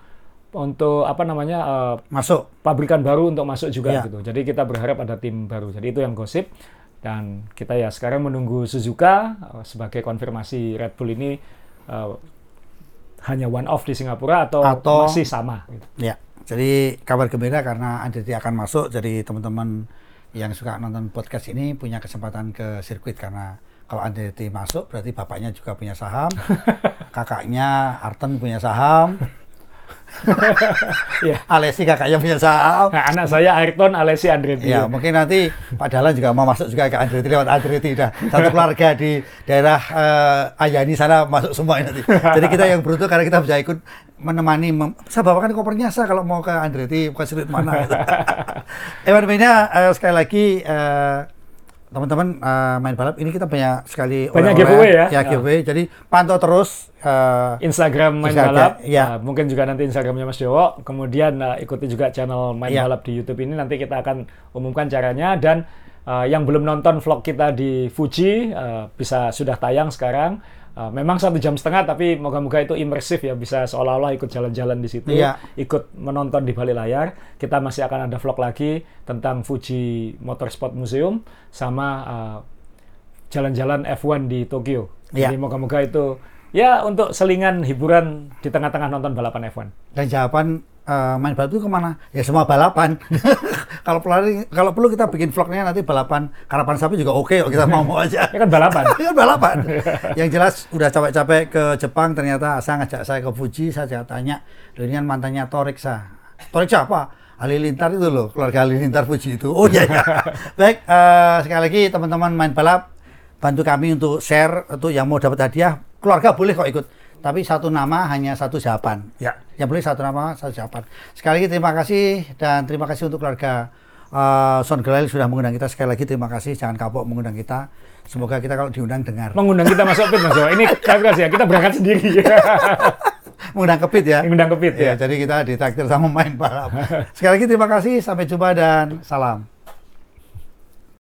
untuk apa namanya eh, Masuk. pabrikan baru untuk masuk juga Ya. gitu. Jadi kita berharap ada tim baru. Jadi itu yang gosip dan kita ya sekarang menunggu Suzuka eh, sebagai konfirmasi Red Bull ini eh, hanya one off di Singapura atau, Atau- masih sama gitu. Ya, jadi kabar gembira karena Andretti akan masuk. Jadi teman-teman yang suka nonton podcast ini punya kesempatan ke sirkuit karena kalau Andretti masuk berarti bapaknya juga punya saham, kakaknya Arten punya saham, Ya. Alessi kakaknya punya saham. Nah, anak saya Ayrton Alessi Andretti. Ya, mungkin nanti Pak Dahlan juga mau masuk juga ke Andretti lewat Andretti. Dah satu keluarga di daerah eh, Ayani sana masuk semua nanti. Jadi kita yang beruntung karena kita bisa ikut menemani. Mem saya bawakan kopernya saya kalau mau ke Andretti, bukan sirkuit mana. Gitu. Benya, eh, sekali lagi eh, teman-teman uh, main balap ini kita banyak sekali Banyak oleh-oleh, giveaway ya? ya giveaway. Jadi pantau terus uh, Instagram main Instagram, balap, iya. Nah, mungkin juga nanti Instagramnya Mas Dewo. Kemudian uh, ikuti juga channel main Iya. balap di YouTube ini. Nanti kita akan umumkan caranya dan uh, yang belum nonton vlog kita di Fuji uh, bisa sudah tayang sekarang. Uh, memang satu jam setengah, tapi moga-moga itu imersif ya, bisa seolah-olah ikut jalan-jalan di situ, Iya. ikut menonton di balik layar. Kita masih akan ada vlog lagi tentang Fuji Motorsport Museum sama uh, jalan-jalan F1 di Tokyo. Iya. Jadi moga-moga itu ya untuk selingan hiburan di tengah-tengah nonton balapan F1. dan jawaban uh, main balap itu ke mana? Ya semua balapan. kalau perlu kalau perlu kita bikin vlognya nanti balapan karapan sapi juga oke kok kita mau mau aja. Ya kan balapan. Ini kan balapan. Yang jelas udah capek-capek ke Jepang ternyata Asa ngajak saya ke Fuji, saya tanya, "Loh, ini kan mantannya Toriksa. Toriksa apa? Halilintar itu loh, keluarga Halilintar Fuji itu. Oh iya iya. Baik, eh, sekali lagi teman-teman main balap bantu kami untuk share untuk yang mau dapat hadiah. Keluarga boleh kok ikut. Tapi satu nama hanya satu jawaban. Ya, yang boleh satu nama satu jawaban. Sekali lagi terima kasih dan terima kasih untuk keluarga eh, Son Gelal sudah mengundang kita. Sekali lagi terima kasih. Jangan kapok mengundang kita. Semoga kita kalau diundang dengar. Mengundang kita masuk pit Mas. Ini kasih ya, kita berangkat sendiri. mengundang ke pit ya. Mengundang ke pit Ya, ya. jadi kita ditraktir sama main balap. Sekali lagi terima kasih, sampai jumpa dan salam.